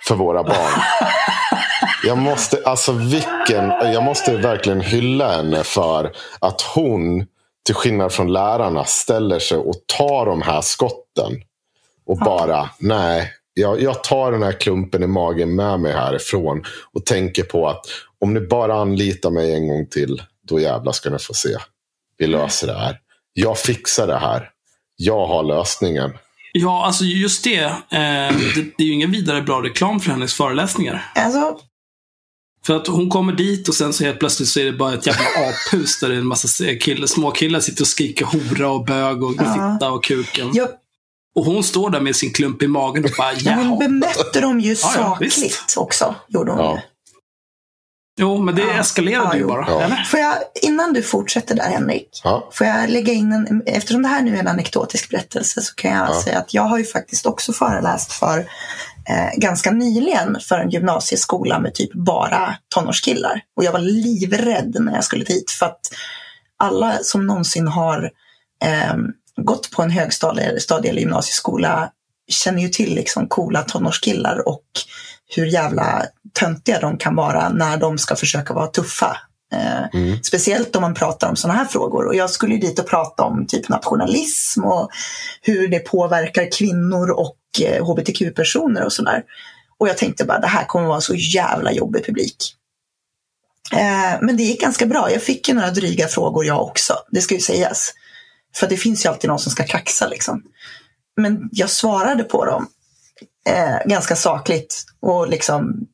För våra barn. Jag måste, alltså vilken, jag måste verkligen hylla henne för att hon, till skillnad från lärarna, ställer sig och tar de här skotten. Och bara, nej, jag, jag tar den här klumpen i magen med mig härifrån. Och tänker på att om ni bara anlitar mig en gång till, då jävlar ska ni få se. Vi löser det här. Jag fixar det här. Jag har lösningen. Ja, alltså just det. Eh, det, det, är ju ingen vidare bra reklam för hennes föreläsningar. Alltså, för att hon kommer dit och sen så helt plötsligt så är det bara ett jävla aphus där det är en massa killar, små killar sitter och skriker hora och bög och fitta ja. och kuken. Jag... Och hon står där med sin klump i magen och bara ja. Hon bemötte dem ju sakligt ja, också. Gjorde hon ja. Jo, men det ja. eskalerade ju bara. Ja. Får jag, innan du fortsätter där Henrik, ja. får jag lägga in en, eftersom det här nu är en anekdotisk berättelse så kan jag säga att jag har ju faktiskt också föreläst för eh, ganska nyligen för en gymnasieskola med typ bara tonårskillar. Och jag var livrädd när jag skulle dit för att alla som någonsin har eh, gått på en högstadie eller gymnasieskola känner ju till liksom coola tonårskillar och hur jävla töntiga de kan vara när de ska försöka vara tuffa. Eh, mm. Speciellt om man pratar om sådana här frågor. Och jag skulle dit och prata om typ nationalism och hur det påverkar kvinnor och eh, hbtq-personer och sådär. Och jag tänkte bara, det här kommer vara så jävla jobbig publik. Eh, men det gick ganska bra. Jag fick ju några dryga frågor jag också, det ska ju sägas. För det finns ju alltid någon som ska kaxa liksom. Men jag svarade på dem eh, ganska sakligt och liksom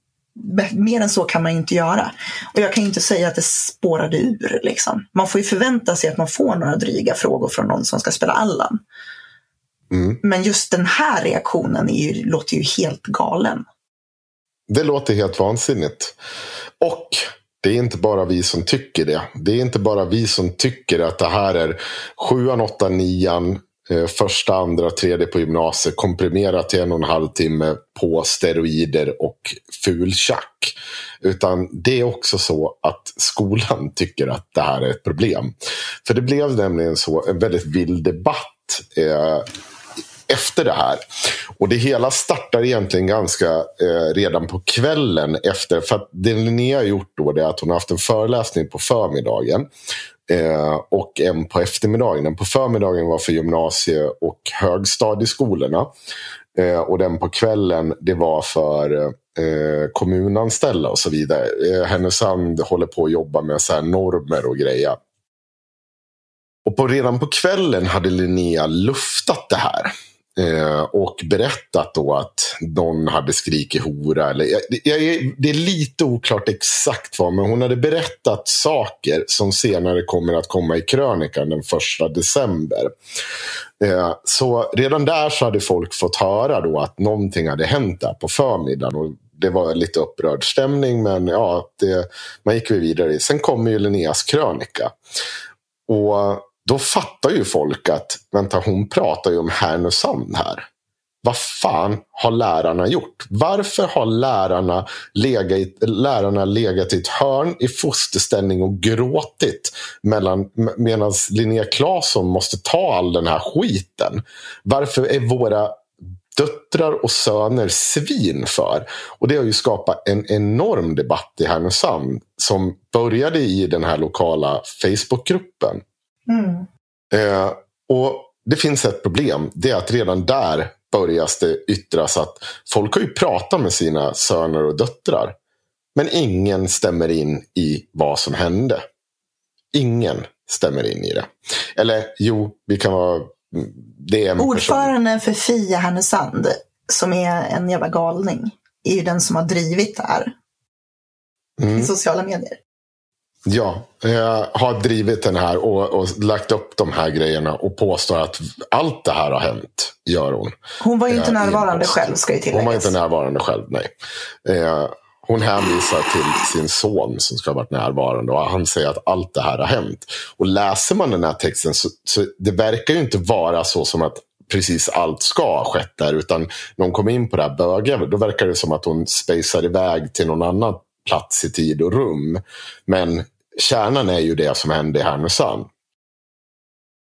mer än så kan man inte göra. Och jag kan inte säga att det spårade ur. Liksom. Man får ju förvänta sig att man får några dryga frågor från någon som ska spela Allan. Mm. Men just den här reaktionen ju, låter ju helt galen. Det låter helt vansinnigt. Och det är inte bara vi som tycker det. Det är inte bara vi som tycker att det här är sjuan, åttan, nian, Eh, första, andra, tredje på gymnasiet komprimerat till en och en halv timme på steroider och fultjack. Utan det är också så att skolan tycker att det här är ett problem. För det blev nämligen så en väldigt vild debatt eh, efter det här. Och det hela startar egentligen ganska eh, redan på kvällen efter. För att det Linnea har gjort då är att hon har haft en föreläsning på förmiddagen. Eh, och en på eftermiddagen. Den på förmiddagen var för gymnasie och högstadieskolorna. Eh, och den på kvällen, det var för eh, kommunanställda och så vidare. Eh, Härnösand håller på att jobba med så här normer och grejer. Och på, redan på kvällen hade Linnea luftat det här. Eh, och berättat då att någon hade skrikit hora. Eller, jag, jag, det är lite oklart exakt vad, men hon hade berättat saker som senare kommer att komma i krönikan den första december. Eh, så redan där så hade folk fått höra då att någonting hade hänt där på förmiddagen. Och det var lite upprörd stämning, men ja, det, man gick vidare. Sen kommer ju Linneas krönika. Och då fattar ju folk att vänta, hon pratar ju om Härnösand här. Vad fan har lärarna gjort? Varför har lärarna legat, lärarna legat i ett hörn i fosterställning och gråtit medan Linnea Claesson måste ta all den här skiten? Varför är våra döttrar och söner svin för? Och det har ju skapat en enorm debatt i Härnösand som började i den här lokala Facebookgruppen. Mm. Eh, och det finns ett problem. Det är att redan där börjar det yttras att folk har ju pratat med sina söner och döttrar. Men ingen stämmer in i vad som hände. Ingen stämmer in i det. Eller jo, vi kan vara... Det är Ordföranden för FIA Härnösand, som är en jävla galning, är ju den som har drivit det här mm. i sociala medier. Ja, jag har drivit den här och, och, lagt upp de här grejerna och påstår att allt det här har hänt, gör hon. Hon var ju inte närvarande själv, ska ju tilläggas. Hon var inte närvarande själv, nej. Eh, hon hänvisar till sin son som ska ha varit närvarande och han säger att allt det här har hänt. Och läser man den här texten så, så det verkar ju inte vara så som att precis allt ska ha skett där. Utan när hon kommer in på det här bögiga, då verkar det som att hon spejsar iväg till någon annan plats i tid och rum. Men kärnan är ju det som hände i Härnösand.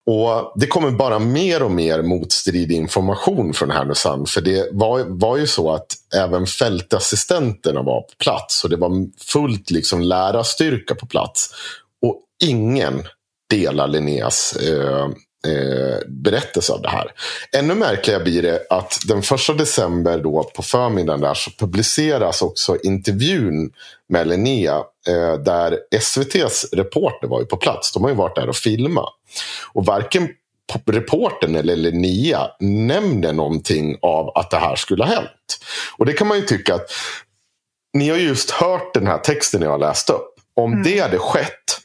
Och Det kommer bara mer och mer motstridig information från Härnösand. För det var, var ju så att även fältassistenterna var på plats. Och det var fullt liksom lärarstyrka på plats. Och ingen delar Linneas eh, eh, berättelse av det här. Ännu märkligare blir det att den första december då på förmiddagen där så publiceras också intervjun med Linnea eh, där SVTs reporter var ju på plats. De har ju varit där och filmat. Och varken reporten eller Linnea nämner någonting av att det här skulle ha hänt. Och det kan man ju tycka att ni har just hört den här texten jag har läst upp. Om mm. det hade skett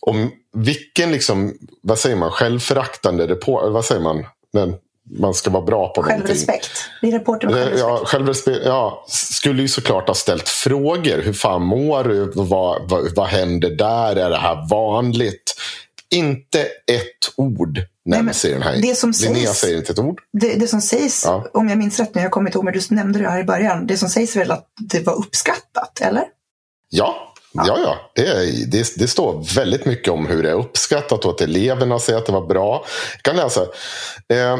om vilken liksom, vad säger man, självföraktande reporter, vad säger man? Men man ska vara bra på självrespekt. någonting. Reporter självrespekt. Ja, självrespekt. Ja, skulle ju såklart ha ställt frågor. Hur fan mår du? Vad, vad, vad händer där? Är det här vanligt? Inte ett ord nämns i den här. Det som Linnea sägs, säger inte ett ord. Det, det som sägs, ja. om jag minns rätt nu, jag kommer inte ihåg, men du nämnde det här i början. Det som sägs är väl att det var uppskattat, eller? Ja, Ja, ja. Det, det, det, står väldigt mycket om hur det är uppskattat och att eleverna säger att det var bra. Jag kan läsa. Eh,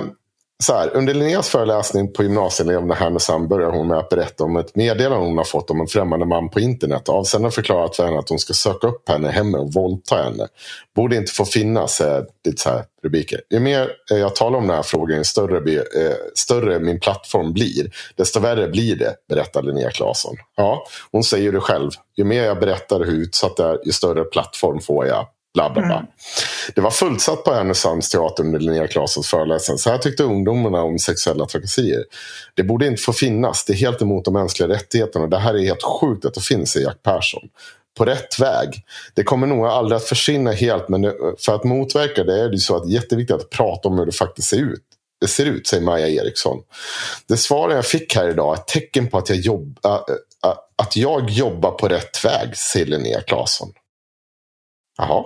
så här, under Linneas föreläsning på gymnasieeleverna i Härnösand börjar hon med att berätta om ett meddelande hon har fått om en främmande man på internet. Avsändaren förklarat för henne att hon ska söka upp henne hemma och våldta henne. Borde inte få finnas, eh, lite så här rubriker. Ju mer eh, jag talar om den här frågan, ju större, eh, större min plattform blir. Desto värre blir det, berättar Linnea Claesson. Ja, hon säger det själv. Ju mer jag berättar hur utsatt det är, ju större plattform får jag. Bla, bla, bla. Mm. Det var fullsatt på Härnösands teater under Linnea Claessons föreläsning. Så här tyckte ungdomarna om sexuella trakasserier. Det borde inte få finnas. Det är helt emot de mänskliga rättigheterna. Det här är helt sjukt att det finns, säger Jack Persson. På rätt väg. Det kommer nog aldrig att försvinna helt. Men för att motverka det är det så att jätteviktigt att prata om hur det faktiskt ser ut. Det ser ut, säger Maja Eriksson. Det svar jag fick här idag är ett tecken på att jag, jobb, att jag jobbar på rätt väg, säger Linnea Claesson. Jaha.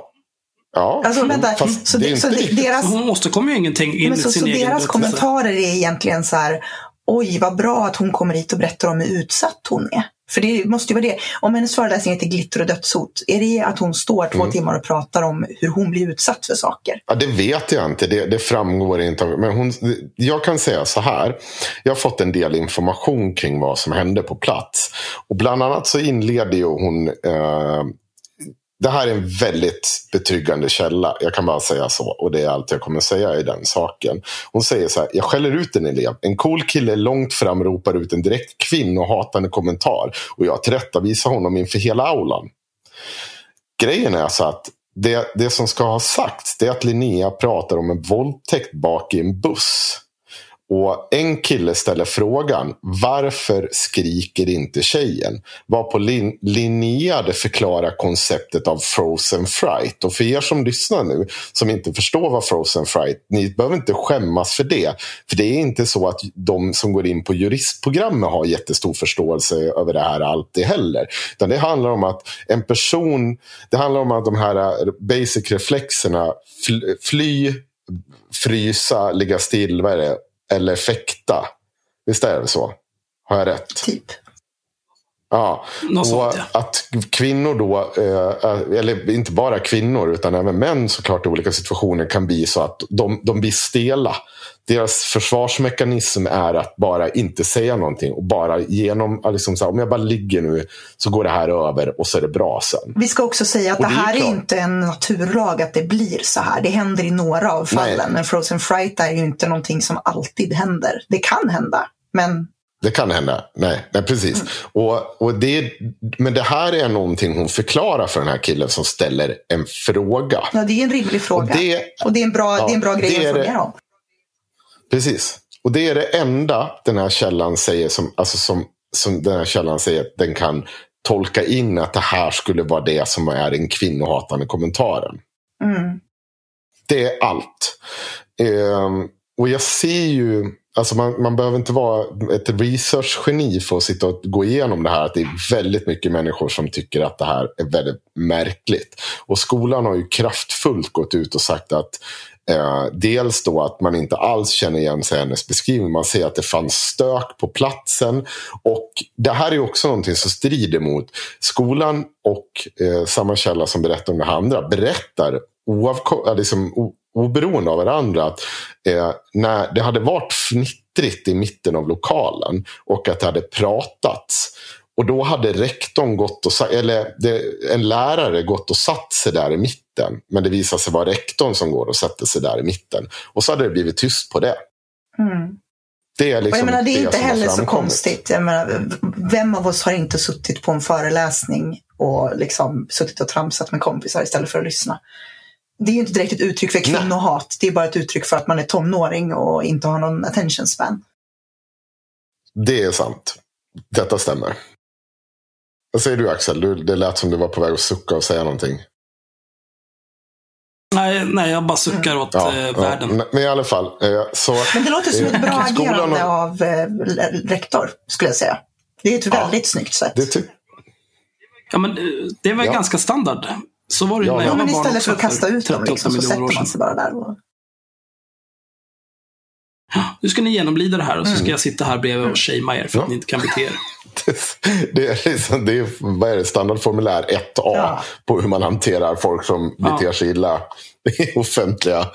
Ja, alltså, vänta, så, det, så deras, hon åstadkommer ju ingenting enligt sin så egen Deras kommentarer är egentligen så här, oj vad bra att hon kommer hit och berättar om hur utsatt hon är. För det måste ju vara det. Om hennes föreläsning heter Glitter och dödshot, är det att hon står två mm. timmar och pratar om hur hon blir utsatt för saker? Ja, det vet jag inte. Det, det framgår inte. Men hon, jag kan säga så här. Jag har fått en del information kring vad som hände på plats. Och bland annat så inleder ju hon eh, det här är en väldigt betryggande källa. Jag kan bara säga så. Och det är allt jag kommer säga i den saken. Hon säger så här. Jag skäller ut en elev. En cool kille långt fram ropar ut en direkt kvinnohatande kommentar. Och jag tillrättavisar honom inför hela aulan. Grejen är så att det, det som ska ha sagts det är att Linnea pratar om en våldtäkt bak i en buss. Och en kille ställer frågan varför skriker inte tjejen? Var på Lin Linnea det förklarar konceptet av frozen fright. Och för er som lyssnar nu som inte förstår vad frozen fright, ni behöver inte skämmas för det. För det är inte så att de som går in på juristprogrammet har jättestor förståelse över det här alltid heller. Utan det handlar om att en person, det handlar om att de här eh, basic reflexerna fly, fly frysa, ligga still, vad är det? Eller fäkta. Visst är det så? Har jag rätt? Typ. Ja, och sånt, ja. att kvinnor då, eh, eller inte bara kvinnor utan även män såklart i olika situationer kan bli så att de, de blir stela. Deras försvarsmekanism är att bara inte säga någonting och bara genom, liksom så här, om jag bara ligger nu så går det här över och så är det bra sen. Vi ska också säga att det, det här är, är, inte en naturlag att det blir så här. Det händer i några av fallen. Nej. Men frozen fright är ju inte någonting som alltid händer. Det kan hända, men det kan hända. Nej, nej precis. Mm. Och, och det, men det här är någonting hon förklarar för den här killen som ställer en fråga. Ja, det är en rimlig fråga. Och det, och det är, en bra, ja, det är en bra grej att fundera om. Precis. Och det är det enda den här källan säger som, alltså som, som den här källan säger att den kan tolka in att det här skulle vara det som är den kvinnohatande kommentaren. Mm. Det är allt. Um, och jag ser ju Alltså man, man behöver inte vara ett researchgeni för att sitta och gå igenom det här. Att det är väldigt mycket människor som tycker att det här är väldigt märkligt. Och skolan har ju kraftfullt gått ut och sagt att eh, dels då att man inte alls känner igen sig i hennes beskrivning. Man ser att det fanns stök på platsen. Och det här är också någonting som strider mot skolan och eh, samma källa som berättar om det här andra berättar oavko- liksom, oberoende av varandra. Att, eh, när det hade varit fnittrigt i mitten av lokalen och att det hade pratats. Och då hade rektorn gått och eller det, en lärare gått och satt sig där i mitten. Men det visade sig vara rektorn som går och sätter sig där i mitten. Och så hade det blivit tyst på det. Mm. Det är, liksom jag menar, det är det inte heller så konstigt. Jag menar, vem av oss har inte suttit på en föreläsning och liksom suttit och tramsat med kompisar istället för att lyssna? Det är ju inte direkt ett uttryck för kvinnohat. Nej. Det är bara ett uttryck för att man är tonåring och inte har någon attention span. Det är sant. Detta stämmer. Vad säger du Axel? Du, det lät som du var på väg att sucka och säga någonting. Nej, nej jag bara suckar mm. åt ja, eh, världen. Ja, men i alla fall. Eh, så, men det låter som ett bra agerande och... av eh, rektor, skulle jag säga. Det är ett väldigt ja, snyggt sätt. Det ja, men eh, det var ja. ganska standard. Så var det ja, när jag var barn Istället för att kasta ut dem liksom, så sätter man sig bara där. Och... Nu ska ni genomlida det här och så ska mm. jag sitta här bredvid och shamea er för ja. att ni inte kan bete er. det är, liksom, det är, vad är det, standardformulär 1A ja. på hur man hanterar folk som ja. beter sig illa i offentliga.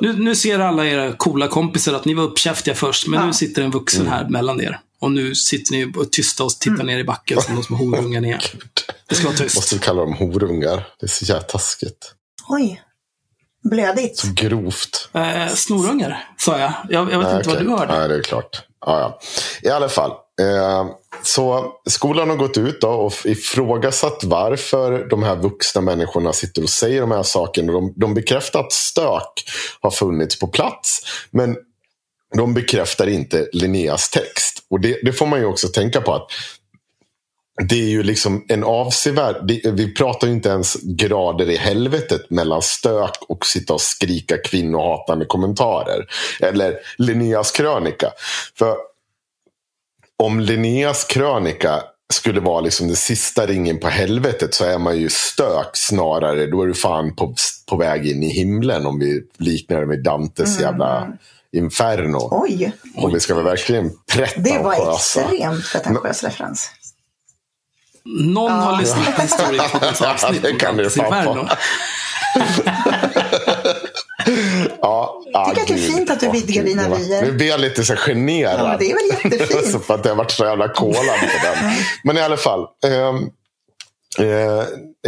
nu, nu ser alla era coola kompisar att ni var uppkäftiga först, men nu sitter en vuxen mm. här mellan er. Och nu sitter ni och tysta och tittar mm. ner i backen som de små horungar ni är. Det ska vara tyst. Måste vi kalla dem horungar? Det är så jävla taskigt. Oj. Blödigt. Så grovt. Eh, snorungar, sa jag. Jag, jag vet Nej, inte okay. vad du hörde. Nej, det är klart. Ja, ja. I alla fall. Eh, så skolan har gått ut och ifrågasatt varför de här vuxna människorna sitter och säger de här sakerna. De, de bekräftar att stök har funnits på plats. Men de bekräftar inte Linneas text. Och det, det får man ju också tänka på att det är ju liksom en avsevärd... Vi pratar ju inte ens grader i helvetet mellan stök och sitta och skrika kvinnohatande kommentarer. Eller Linneas krönika. För om Linneas krönika skulle vara liksom den sista ringen på helvetet så är man ju stök snarare. Då är du fan på, på väg in i himlen om vi liknar det med Dantes mm. jävla Inferno. Oj! Och vi ska väl verkligen pretentiösa. Det var extremt pretentiös referens. Någon ja. har lyssnat på Historiepoddens avsnitt det kan du fan Inferno. ja, jag tycker ah, att det är fint att du vidgar dina vyer. Nu blir jag lite så generad. Ja, det är väl jättefint. för att jag har varit så jävla kolad på den. Men i alla fall. Um, Eh,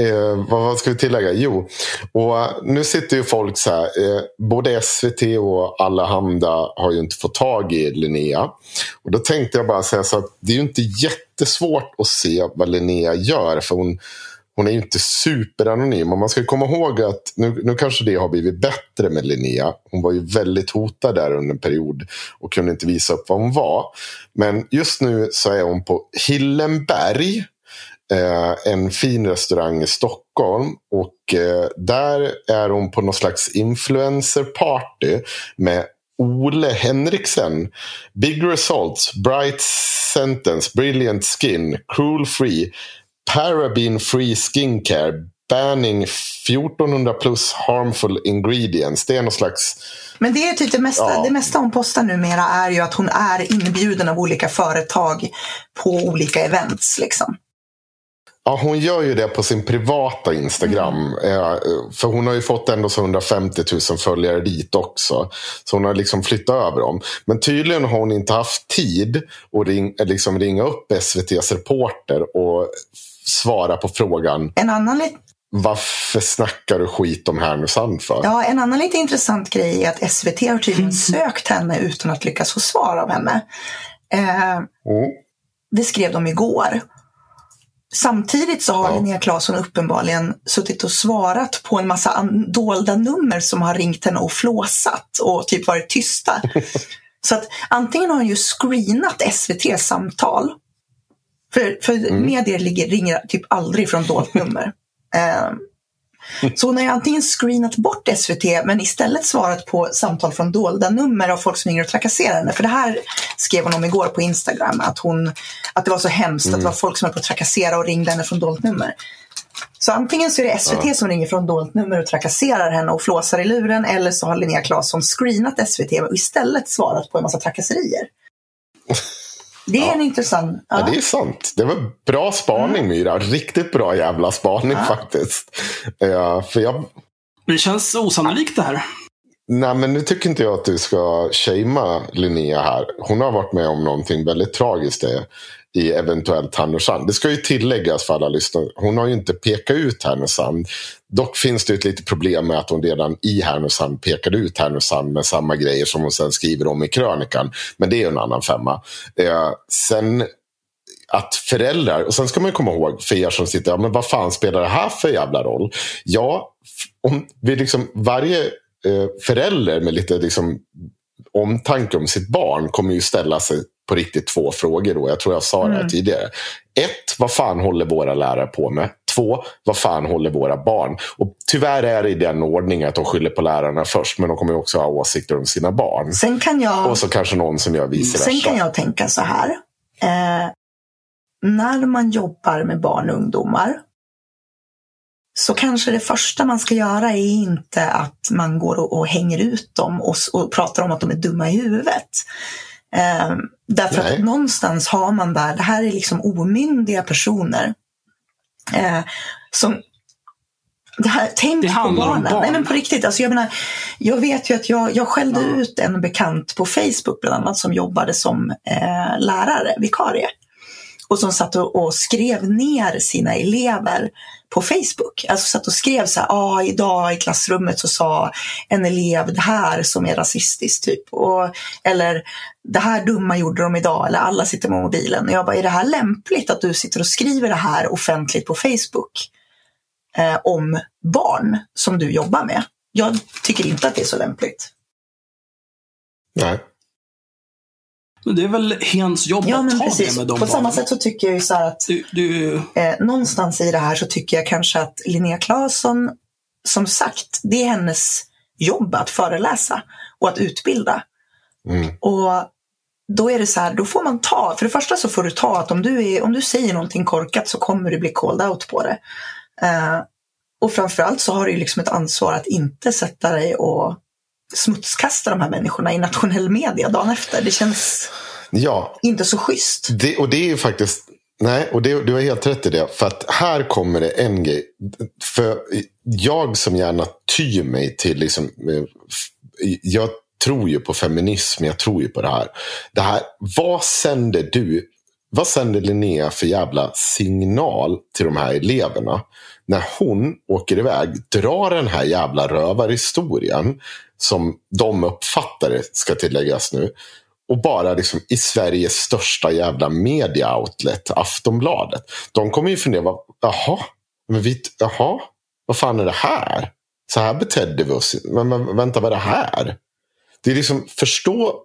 eh, vad, ska vi tillägga? Jo, och eh, nu sitter ju folk så här. Eh, både SVT och Allehanda har ju inte fått tag i Linnea. Och då tänkte jag bara säga så att det är ju inte jättesvårt att se vad Linnea gör. För hon, hon är ju inte superanonym. Och man ska komma ihåg att nu, nu kanske det har blivit bättre med Linnea. Hon var ju väldigt hotad där under en period och kunde inte visa upp vad hon var. Men just nu så är hon på Hillenberg eh, en fin restaurang i Stockholm. Och eh, där är hon på någon slags influencerparty med Ole Henriksen. Big results, bright sentence, brilliant skin, cruel free, paraben free skincare, banning 1400 plus harmful ingredients. Det är någon slags... Men det är typ det mesta, Ja. det mesta hon postar numera är ju att hon är inbjuden av olika företag på olika events. Liksom. Ja, hon gör ju det på sin privata Instagram. Eh, För hon har ju fått ändå så 150 000 följare dit också. Så hon har liksom flyttat över dem. Men tydligen har hon inte haft tid att ring, liksom ringa upp SVTs reporter och svara på frågan En annan, varför snackar du skit om Härnösand för? ja, en annan lite intressant grej är att SVT har tydligen sökt henne utan att lyckas få svar av henne. Eh, Mm. det skrev de igår. Samtidigt så har Ja. Linnea Claesson uppenbarligen suttit och svarat på en massa dolda nummer som har ringt henne och flåsat och typ varit tysta. så att antingen har hon ju screenat SVTs samtal. För, för medier ligger, ringer typ aldrig från dolt nummer. Eh, så hon har ju antingen screenat bort SVT men istället svarat på samtal från dolda nummer av folk som ringer och trakasserar henne. För det här skrev hon om igår på Instagram, att, hon, att det var så hemskt att det var folk som höll på att trakassera och ringde henne från dolt nummer. Så antingen så är det SVT som ringer från dolt nummer och trakasserar henne och flåsar i luren eller så har Linnea Claesson screenat SVT och istället svarat på en massa trakasserier. Det är en intressant... Ja, Ja. det är sant. Det var bra spaning Myra. Riktigt bra jävla spaning faktiskt. Eh, för jag, Det känns osannolikt det här. Nej, men nu tycker inte jag att du ska shamea Linnea här. Hon har varit med om någonting väldigt tragiskt i eventuellt Härnösand. Det ska ju tilläggas för alla lyssnare. Hon har ju inte pekat ut Härnösand. Dock finns det ett litet problem med att hon redan i Härnösand pekade ut Härnösand med samma grejer som hon sen skriver om i krönikan. Men det är ju en annan femma. Eh, sen att föräldrar, och sen ska man ju komma ihåg för er som sitter, ja, men vad fan spelar det här för jävla roll? Ja, om vi liksom, varje förälder med lite liksom, omtanke om sitt barn kommer ju ställa sig på riktigt två frågor. Då. Jag tror jag sa det här tidigare. Ett, vad fan håller våra lärare på med? Två, vad fan håller våra barn? Och tyvärr är det i den ordningen att de skyller på lärarna först, men de kommer också ha åsikter om sina barn. Sen kan jag... Och så kanske någon som gör vice versa. Sen kan jag tänka så här. Eh, när man jobbar med barn och ungdomar så kanske det första man ska göra är inte att man går och, och hänger ut dem och, och pratar om att de är dumma i huvudet. Eh, därför Nej. att någonstans har man där, det här är liksom omyndiga personer. Eh, som det här, tänk Det på barnen. barn. Nej, men på riktigt. Alltså, jag, menar, jag vet ju att jag, jag skällde ut en bekant på Facebook bland annat som jobbade som eh, lärare, vikarie. Och som satt och, och skrev ner sina elever på Facebook. Alltså satt och skrev så här, ah, idag i klassrummet så sa en elev det här som är rasistiskt typ. Och, eller det här dumma gjorde de idag, eller alla sitter med mobilen. Och jag bara, är det här lämpligt att du sitter och skriver det här offentligt på Facebook? eh, om barn som du jobbar med. Jag tycker inte att det är så lämpligt. Nej. Men det är väl hens jobb Ja, att ta precis. det med de På samma barnen. sätt så tycker jag ju så här att Du, du, eh, någonstans i det här så tycker jag kanske att Linnea Claesson, som sagt, det är hennes jobb att föreläsa och att utbilda. Mm. Och då är det så här, då får man ta, för det första så får du ta att om du, är, om du säger någonting korkat så kommer du bli called out på det. Eh, och framförallt så har du liksom ett ansvar att inte sätta dig och smutskasta de här människorna i nationell media dagen efter. Det känns Ja, inte så schysst. Det, och det är ju faktiskt... Nej, och det, du har helt rätt i det. För att här kommer det en grej. För jag som gärna tyr mig till... Liksom, eh, jag tror ju på feminism, jag tror ju på det här. Det här vad sänder du vad sänder Linnea för jävla signal till de här eleverna? När hon åker iväg, drar den här jävla rövarhistorien som de uppfattar det, ska tilläggas nu. Och bara liksom i Sveriges största jävla media-outlet, Aftonbladet. De kommer ju fundera, jaha, men vi, jaha, vad fan är det här? Så här betedde vi oss. Men, men vänta, vad är det här? Det är liksom, förstå,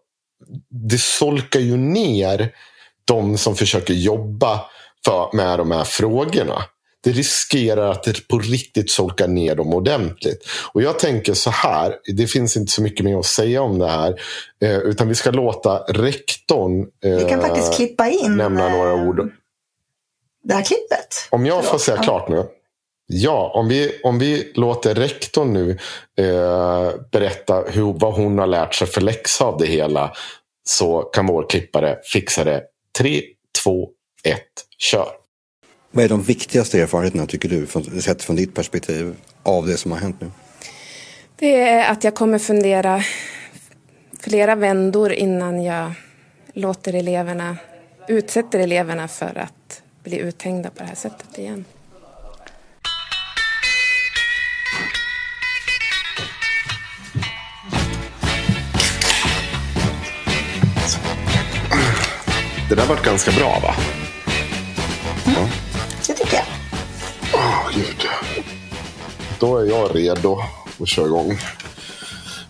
det solkar ju ner de som försöker jobba för, med de här frågorna. Det riskerar att det på riktigt solka ner dem ordentligt. Och jag tänker så här, det finns inte så mycket mer att säga om det här. Eh, utan vi ska låta rektorn eh, Vi kan faktiskt klippa in nämna några eh, ord. det här klippet. Om jag får Förlåt. säga Ja. klart nu. Ja, om vi, om vi låter rektorn nu eh, berätta hur, vad hon har lärt sig för läxa av det hela. Så kan vår klippare fixa det. Tre, två, ett, kör. Vad är de viktigaste erfarenheterna tycker du, från, sett från ditt perspektiv, av det som har hänt nu? Det är att jag kommer fundera flera vändor innan jag låter eleverna, utsätter eleverna för att bli uthängda på det här sättet igen. Det där varit ganska bra va? Tycker jag. Åh, gud. Då är jag redo att köra igång.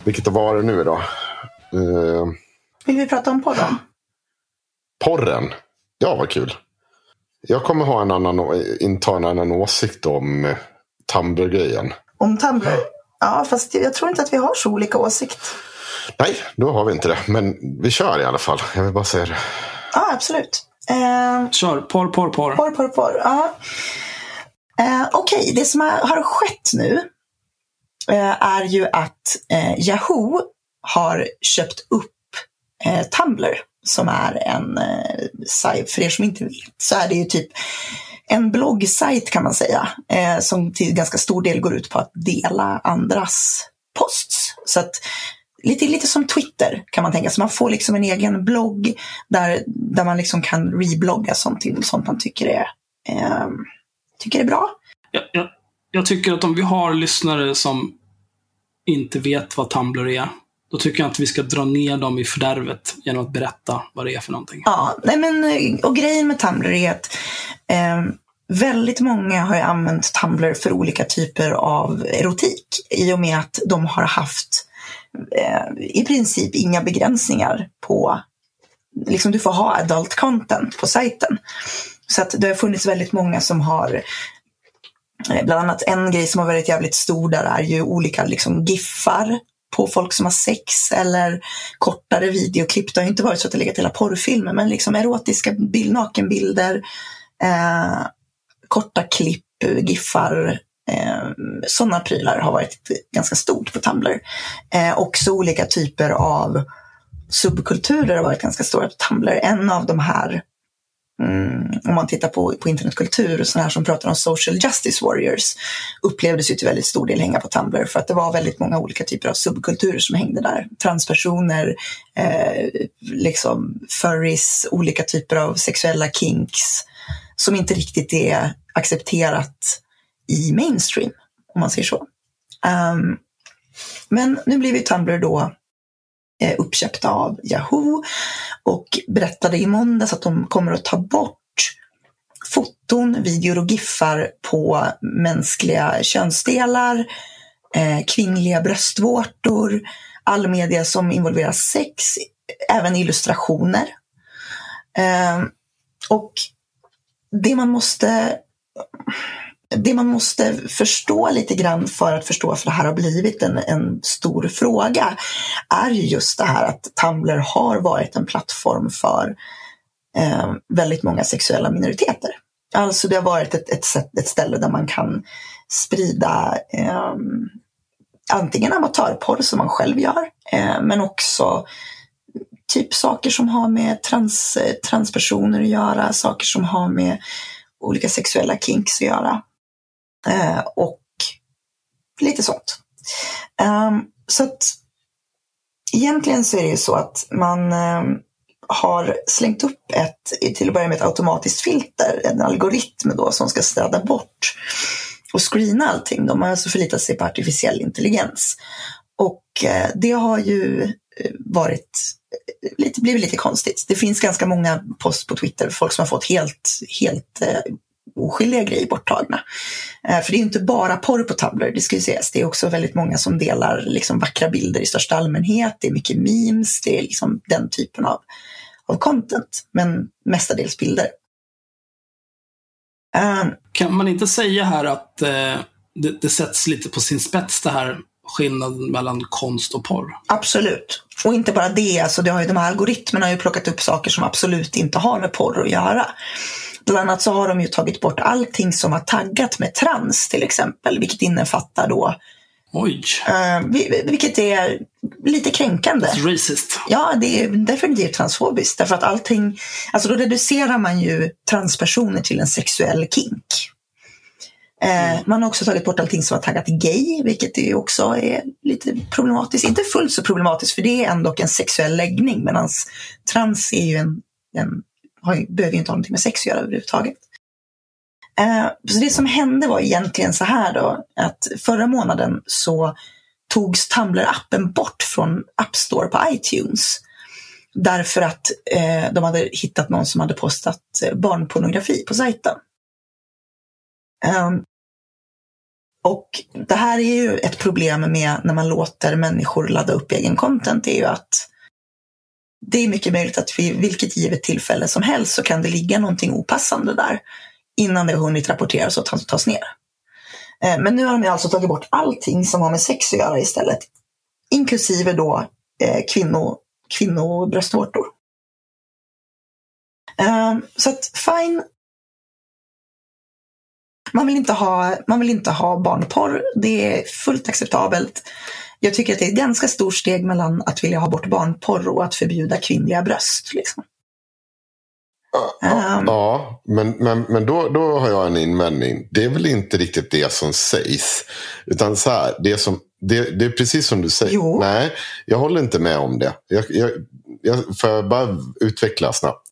Vilket var det nu då? Eh, Vill vi prata om podden? porren. Ja, vad kul. Jag kommer ha en annan, inta en annan åsikt om eh, Tumblr-grejen. Om Tumblr? Ja, fast jag tror inte att vi har så olika åsikt. Nej, då har vi inte det. Men vi kör i alla fall. Jag vill bara säga det. Ja, absolut. Eh, Kör. Porr, porr, porr. porr, porr, porr. Ja. Eh, Okej, det som har, har skett nu eh, är ju att eh, Yahoo har köpt upp eh, Tumblr som är en eh, sajt, för er som inte vet, så är det ju typ en bloggsajt kan man säga, eh, som till ganska stor del går ut på att dela andras posts. Så att lite, lite som Twitter kan man tänka sig. Man får liksom en egen blogg där, där man liksom kan reblogga sånt, sånt man tycker är, eh, tycker är bra. Jag, jag, jag tycker att om vi har lyssnare som inte vet vad Tumblr är, då tycker jag inte vi ska dra ner dem i fördärvet genom att berätta vad det är för någonting. Ja, nej men, och grejen med Tumblr är att eh, väldigt många har använt Tumblr för olika typer av erotik i och med att de har haft eh, i princip inga begränsningar på liksom du får ha adult content på sajten. Så att det har funnits väldigt många som har eh, Bland annat en grej som har varit jävligt stor där är ju olika liksom giffar på folk som har sex eller kortare videoklipp. Det har ju inte varit så att det legat hela porrfilmer men liksom erotiska bild, nakenbilder, eh, korta klipp, giffar, eh, sådana prylar har varit ganska stort på Tumblr. Eh, också olika typer av subkulturer har varit ganska stora på Tumblr. En av de här Mm, om man tittar på, på internetkultur och sådana här som pratar om social justice warriors upplevdes ju till väldigt stor del hänga på Tumblr för att det var väldigt många olika typer av subkulturer som hängde där. Transpersoner, eh, liksom furries, olika typer av sexuella kinks som inte riktigt är accepterat i mainstream, om man säger så. Um, men nu blir ju Tumblr då Eh, uppköpta av Yahoo och berättade i måndags att de kommer att ta bort foton, videor och giffar på mänskliga könsdelar, eh, kvinnliga bröstvårtor, all media som involverar sex, även illustrationer. Eh, och det man måste det man måste förstå lite grann för att förstå varför det här har blivit en, en stor fråga är just det här att Tumblr har varit en plattform för eh, väldigt många sexuella minoriteter. Alltså det har varit ett, ett, sätt, ett ställe där man kan sprida eh, antingen amatörporr som man själv gör, eh, men också typ saker som har med trans, transpersoner att göra, saker som har med olika sexuella kinks att göra. Eh, och lite sånt. Ehm, så att egentligen så är det ju så att man ehm, har slängt upp ett, till att börja med ett automatiskt filter, en algoritm då som ska städa bort och screena allting. De har alltså förlitat sig på artificiell intelligens. Och eh, det har ju eh, varit eh, lite, blivit lite konstigt. Det finns ganska många post på Twitter, folk som har fått helt, helt eh, oskyldiga grejer borttagna. Eh, för det är inte bara porr på Tumblr, det ska ju sägas. Det är också väldigt många som delar liksom vackra bilder i största allmänhet. Det är mycket memes, det är liksom den typen av, av content. Men mestadels bilder. Uh, kan man inte säga här att uh, det, det sätts lite på sin spets det här skillnaden mellan konst och porr. Absolut. Och inte bara det, alltså det har ju, de här algoritmerna har ju plockat upp saker som absolut inte har med porr att göra. Bland annat så har de ju tagit bort allting som har taggat med trans till exempel, vilket innefattar då Oj. Uh, vilket är lite kränkande. That's racist. Ja, det är definitivt transfobiskt. Därför att allting, alltså då reducerar man ju transpersoner till en sexuell kink. Uh, mm. Man har också tagit bort allting som har taggat gay, vilket är också är lite problematiskt. Inte fullt så problematiskt, för det är ändå en sexuell läggning, medan trans är ju en, en har, behöver ju inte ha någonting med sex att göra överhuvudtaget. Eh, så det som hände var egentligen så här då, att förra månaden så togs Tumblr-appen bort från App Store på iTunes. Därför att eh, de hade hittat någon som hade postat eh, barnpornografi på sajten. Um, och det här är ju ett problem med när man låter människor ladda upp egen content, det är ju att det är mycket möjligt att vid vilket givet tillfälle som helst så kan det ligga någonting opassande där innan det har hunnit rapporteras och tas ner. Eh, men nu har de alltså tagit bort allting som har med sex att göra istället. Inklusive då eh, kvinno, kvinnobröstvårtor. Eh, så att fine. Man vill, inte ha, man vill inte ha barnporr. Det är fullt acceptabelt jag tycker att det är ett ganska stort steg mellan att vilja ha bort barnporr och att förbjuda kvinnliga bröst. Liksom. Ja, um, ja, men, men, men då, då har jag en invändning. Det är väl inte riktigt det som sägs. Utan så här, det, som, det, det är precis som du säger. Jo. Nej, jag håller inte med om det. Jag, jag, jag, får jag bara utveckla snabbt?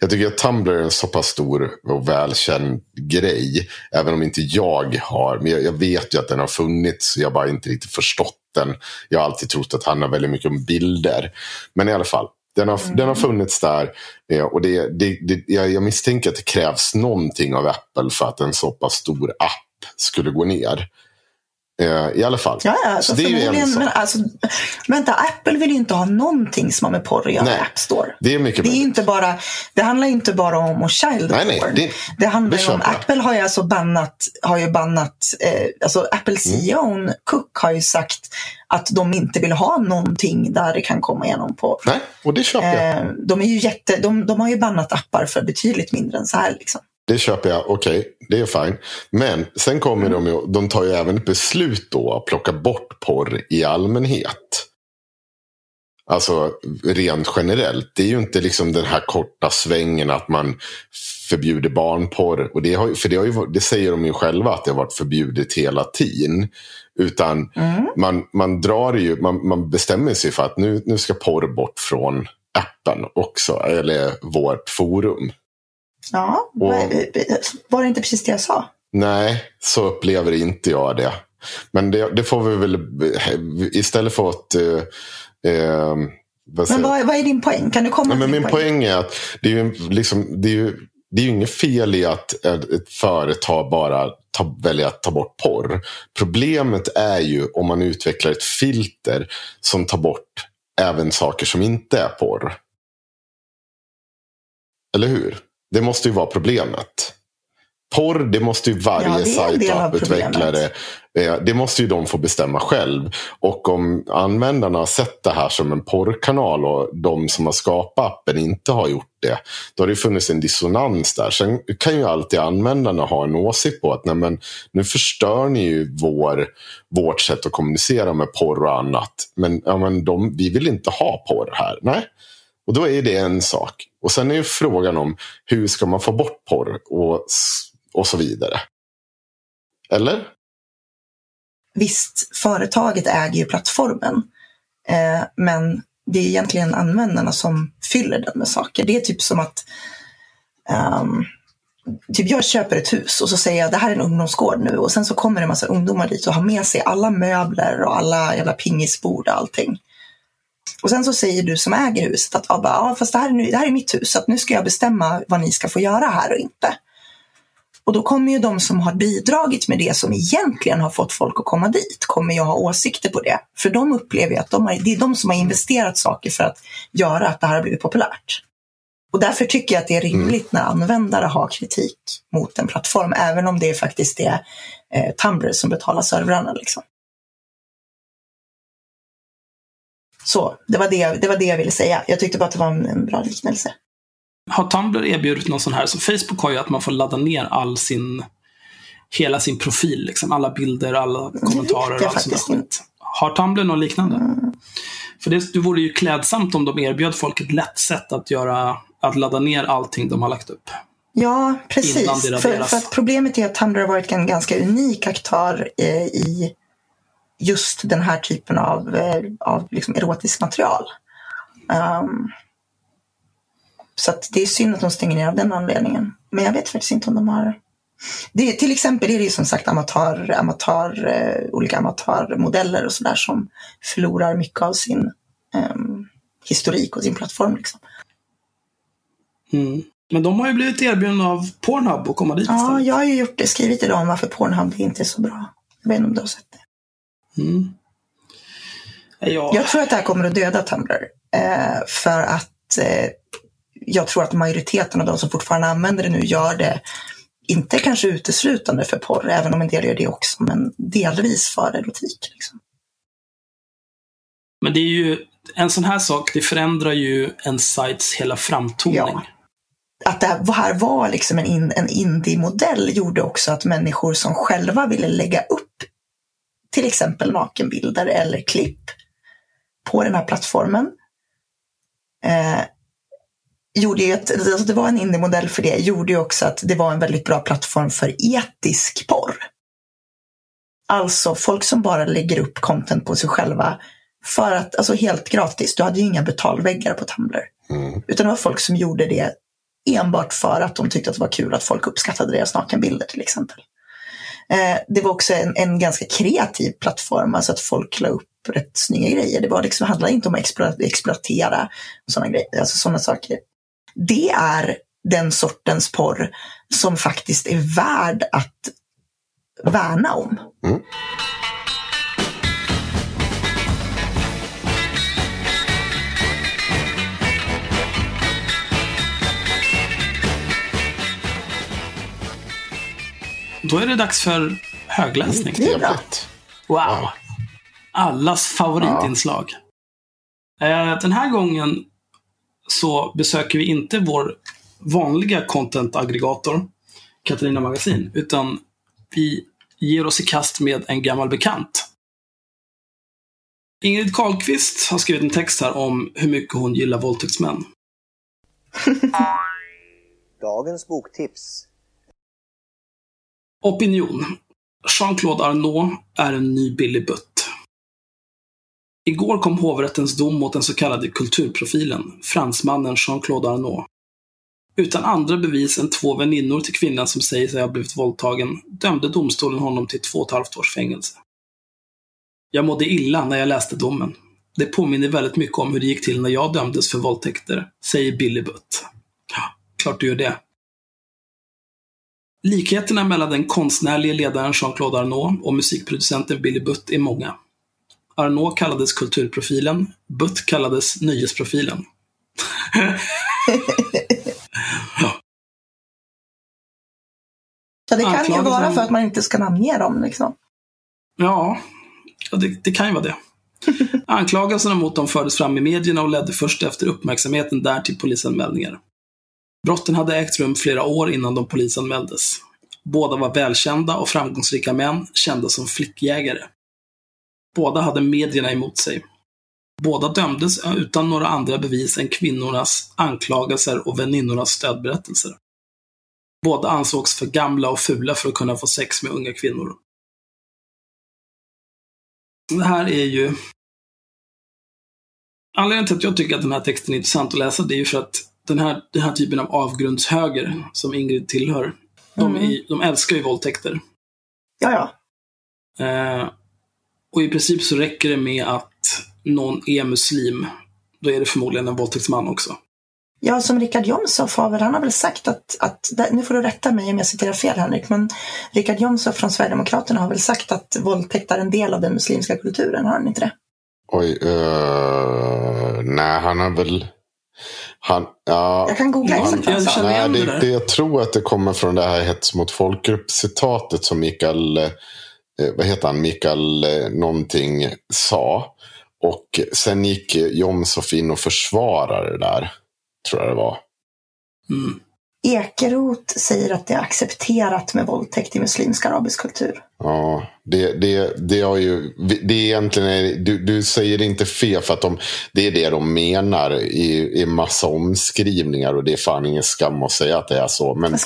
Jag tycker att Tumblr är en så pass stor och välkänd grej. Även om inte jag har. Men jag, jag vet ju att den har funnits. Jag har bara inte riktigt förstått den. Jag har alltid trott att han har väldigt mycket om bilder. Men i alla fall. Den har, mm. den har funnits där. Eh, och det, det, det, jag, jag misstänker att det krävs någonting av Apple för att en så pass stor app skulle gå ner. Eh, I alla fall. Ja, ja, alltså, det är ju en men, alltså, vänta, Apple vill ju inte ha någonting som har med porr att göra i App Store. Det är mycket det, är inte bara, det handlar inte bara om att child nej, nej, det, det handlar det om, Apple har ju alltså bannat, har ju bannat eh, alltså Apple CEO mm. Cook har ju sagt att de inte vill ha någonting där det kan komma igenom porr. Nej, och det köper jag. Eh, de, är ju jätte, de, de har ju bannat appar för betydligt mindre än så här. Liksom. Det köper jag, okej, okay, det är fine. Men sen kommer mm. de ju, de tar ju även ett beslut då att plocka bort porr i allmänhet. Alltså rent generellt. Det är ju inte liksom den här korta svängen att man förbjuder barnporr. Och det, har, för det, har ju, det säger de ju själva att det har varit förbjudet hela tiden. Utan mm. man, man drar ju, man, man bestämmer sig för att nu, nu ska porr bort från appen också. Eller vårt forum. Ja, och, var det inte precis det jag sa? Nej, så upplever inte jag det. Men det, det får vi väl istället för att... Eh, eh, vad men vad, vad, är din poäng? Kan du komma Nej, men Min poäng? poäng är att det är ju, liksom, det är ju, det är ju inget fel i att ett företag bara ta, väljer att ta bort porr. Problemet är ju om man utvecklar ett filter som tar bort även saker som inte är porr. Eller hur? Det måste ju vara problemet. Porr, det måste ju varje ja, apputvecklare. Eh, det måste ju de få bestämma själv. Och om användarna har sett det här som en porrkanal och de som har skapat appen inte har gjort det. Då har det funnits en dissonans där. Sen kan ju alltid användarna ha en åsikt på att nej men, nu förstör ni ju vår, vårt sätt att kommunicera med porr och annat. Men, ja, men de, vi vill inte ha porr här. Nej, och då är det en sak. Och sen är ju frågan om hur ska man få bort porr och, och så vidare. Eller? Visst, företaget äger ju plattformen. Eh, men Det är egentligen användarna som fyller den med saker. Det är typ som att um, typ jag köper ett hus och så säger jag det här är en ungdomsgård nu och sen så kommer det en massa ungdomar dit och har med sig alla möbler och alla jävla pingisbord och allting. Och sen så säger du som äger huset att ja, fast det här, är nu, det här är mitt hus så att nu ska jag bestämma vad ni ska få göra här och inte. Och då kommer ju de som har bidragit med det som egentligen har fått folk att komma dit, kommer ju ha åsikter på det. För de upplever ju att de har, det är de som har investerat saker för att göra att det här har blivit populärt. Och därför tycker jag att det är rimligt när användare har kritik mot en plattform, även om det faktiskt är eh, Tumblr som betalar servrarna. Liksom. Så, det var det, det var det jag ville säga. Jag tyckte bara att det var en, en bra liknelse. Har Tumblr erbjudit någon sån här? Så Facebook har ju att man får ladda ner all sin, hela sin profil, liksom. alla bilder, alla kommentarer och allt sånt där skit. Har Tumblr något liknande? Mm. För det, det vore ju klädsamt om de erbjöd folk ett lätt sätt att, göra, att ladda ner allting de har lagt upp. Ja, precis. För, för, att problemet är att Tumblr har varit en ganska unik aktör eh, i just den här typen av, eh, av liksom erotiskt material. Um, så det är synd att de stänger ner av den anledningen. Men jag vet faktiskt inte om de har det, till exempel är det ju som sagt amatör, amatör, eh, olika amatörmodeller och sådär som förlorar mycket av sin eh, historik och sin plattform. Liksom. Mm. Men de har ju blivit erbjudna av Pornhub att komma dit Ja, istället. jag har ju gjort det, skrivit idag om varför Pornhub inte är så bra. Jag vet inte om du har sett det. Mm. Ja. Jag tror att det här kommer att döda Tumblr. Eh, för att eh, jag tror att majoriteten av de som fortfarande använder det nu gör det inte kanske uteslutande för porr, även om en del gör det också, men delvis för erotik. Liksom. Men det är ju, en sån här sak, det förändrar ju en sajts hela framtoning. Ja. Att det här var liksom en, in, en indie-modell gjorde också att människor som själva ville lägga upp till exempel nakenbilder eller klipp på den här plattformen eh, gjorde ju att alltså det var en indie-modell för det, gjorde ju också att det var en väldigt bra plattform för etisk porr. Alltså folk som bara lägger upp content på sig själva för att, alltså helt gratis. Du hade ju inga betalväggar på Tumblr. Mm. Utan det var folk som gjorde det enbart för att de tyckte att det var kul att folk uppskattade deras nakenbilder till exempel. Eh, det var också en, en, ganska kreativ plattform, alltså att folk la upp rätt snygga grejer. Det var liksom, handlade inte om att exploatera sådana grejer, alltså sådana saker det är den sortens porr som faktiskt är värd att värna om. Mm. Då är det dags för högläsning. Trevligt. Wow. Allas favoritinslag. Ja. Den här gången så besöker vi inte vår vanliga content-aggregator, Katarina Magasin, utan vi ger oss i kast med en gammal bekant. Ingrid Karlqvist har skrivit en text här om hur mycket hon gillar våldtäktsmän. Dagens boktips. Opinion. Jean-Claude Arnault är en ny Billy Butt. Igår kom hovrättens dom mot den så kallade kulturprofilen, fransmannen Jean-Claude Arnault. Utan andra bevis än två väninnor till kvinnan som säger sig ha blivit våldtagen dömde domstolen honom till två och ett halvt års fängelse. Jag mådde illa när jag läste domen. Det påminner väldigt mycket om hur det gick till när jag dömdes för våldtäkter, säger Billy Butt. Ja, klart du gör det. Likheterna mellan den konstnärlige ledaren Jean-Claude Arnault och musikproducenten Billy Butt är många. Arnault kallades kulturprofilen, Butt kallades nöjesprofilen. Så det kan ju vara för att man inte ska namnge dem. Liksom. Ja, det, det kan ju vara det. Anklagelserna mot dem fördes fram i medierna och ledde först efter uppmärksamheten där till polisanmälningar. Brotten hade ägt rum flera år innan de polisanmäldes. Båda var välkända och framgångsrika män, kända som flickjägare. Båda hade medierna emot sig. Båda dömdes utan några andra bevis än kvinnornas anklagelser och väninnornas stödberättelser. Båda ansågs för gamla och fula för att kunna få sex med unga kvinnor. Det här är ju Anledningen till att jag tycker att den här texten är intressant att läsa, det är ju för att den här, den här typen av avgrundshöger som Ingrid tillhör, de, är, de älskar ju våldtäkter. Ja, ja. Eh, och i princip så räcker det med att någon är muslim. Då är det förmodligen en våldtäktsman också. Ja, som Richard Jomshof har väl, han har väl sagt att, att, nu får du rätta mig om jag citerar fel Henrik, men Richard Jomshof från Sverigedemokraterna har väl sagt att våldtäkt är en del av den muslimska kulturen, har han inte det? Oj, uh, nej han har väl... Han, ja, Jag kan googla han jag känner- nej, det det, jag tror att det kommer från det här hets mot folkgrupp-citatet som Mikael, eh, vad heter han, Mikael eh, någonting sa. Och sen gick Jomshof in och försvarade det där, tror jag det var. Mm. Ekeroth säger att det är accepterat med våldtäkt i muslimsk arabisk kultur. Ja, det, det, det har ju, det är egentligen, du, du säger inte fel för att de, det är det de menar i, i massa omskrivningar och det är fan ingen skam att säga att det är så. Men, Jag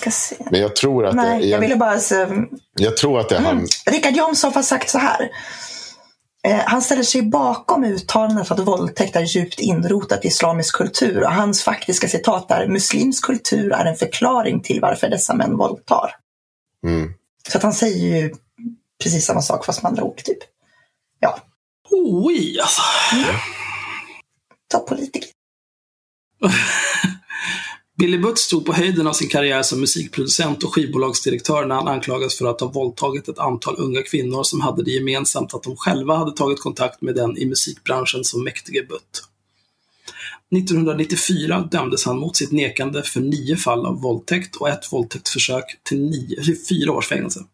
men jag tror att Nej, det, jag ville jag, bara... Så, jag tror att det är han, Richard Jomshof har sagt så här. Eh, han ställer sig bakom uttalandet att våldtäkt är djupt inrotat i islamisk kultur och hans faktiska citat är muslimsk kultur är en förklaring till varför dessa män våldtar. mm, Så att han säger ju precis samma sak fast med andra ord. Typ. Ja, Oj, alltså. ta politiker. Billy Butt stod på höjden av sin karriär som musikproducent och skivbolagsdirektör när han anklagas för att ha våldtagit ett antal unga kvinnor som hade det gemensamt att de själva hade tagit kontakt med den i musikbranschen som mäktige Butt. 1994 dömdes han mot sitt nekande för nio fall av våldtäkt och ett våldtäktsförsök till, nio, till fyra års fängelse.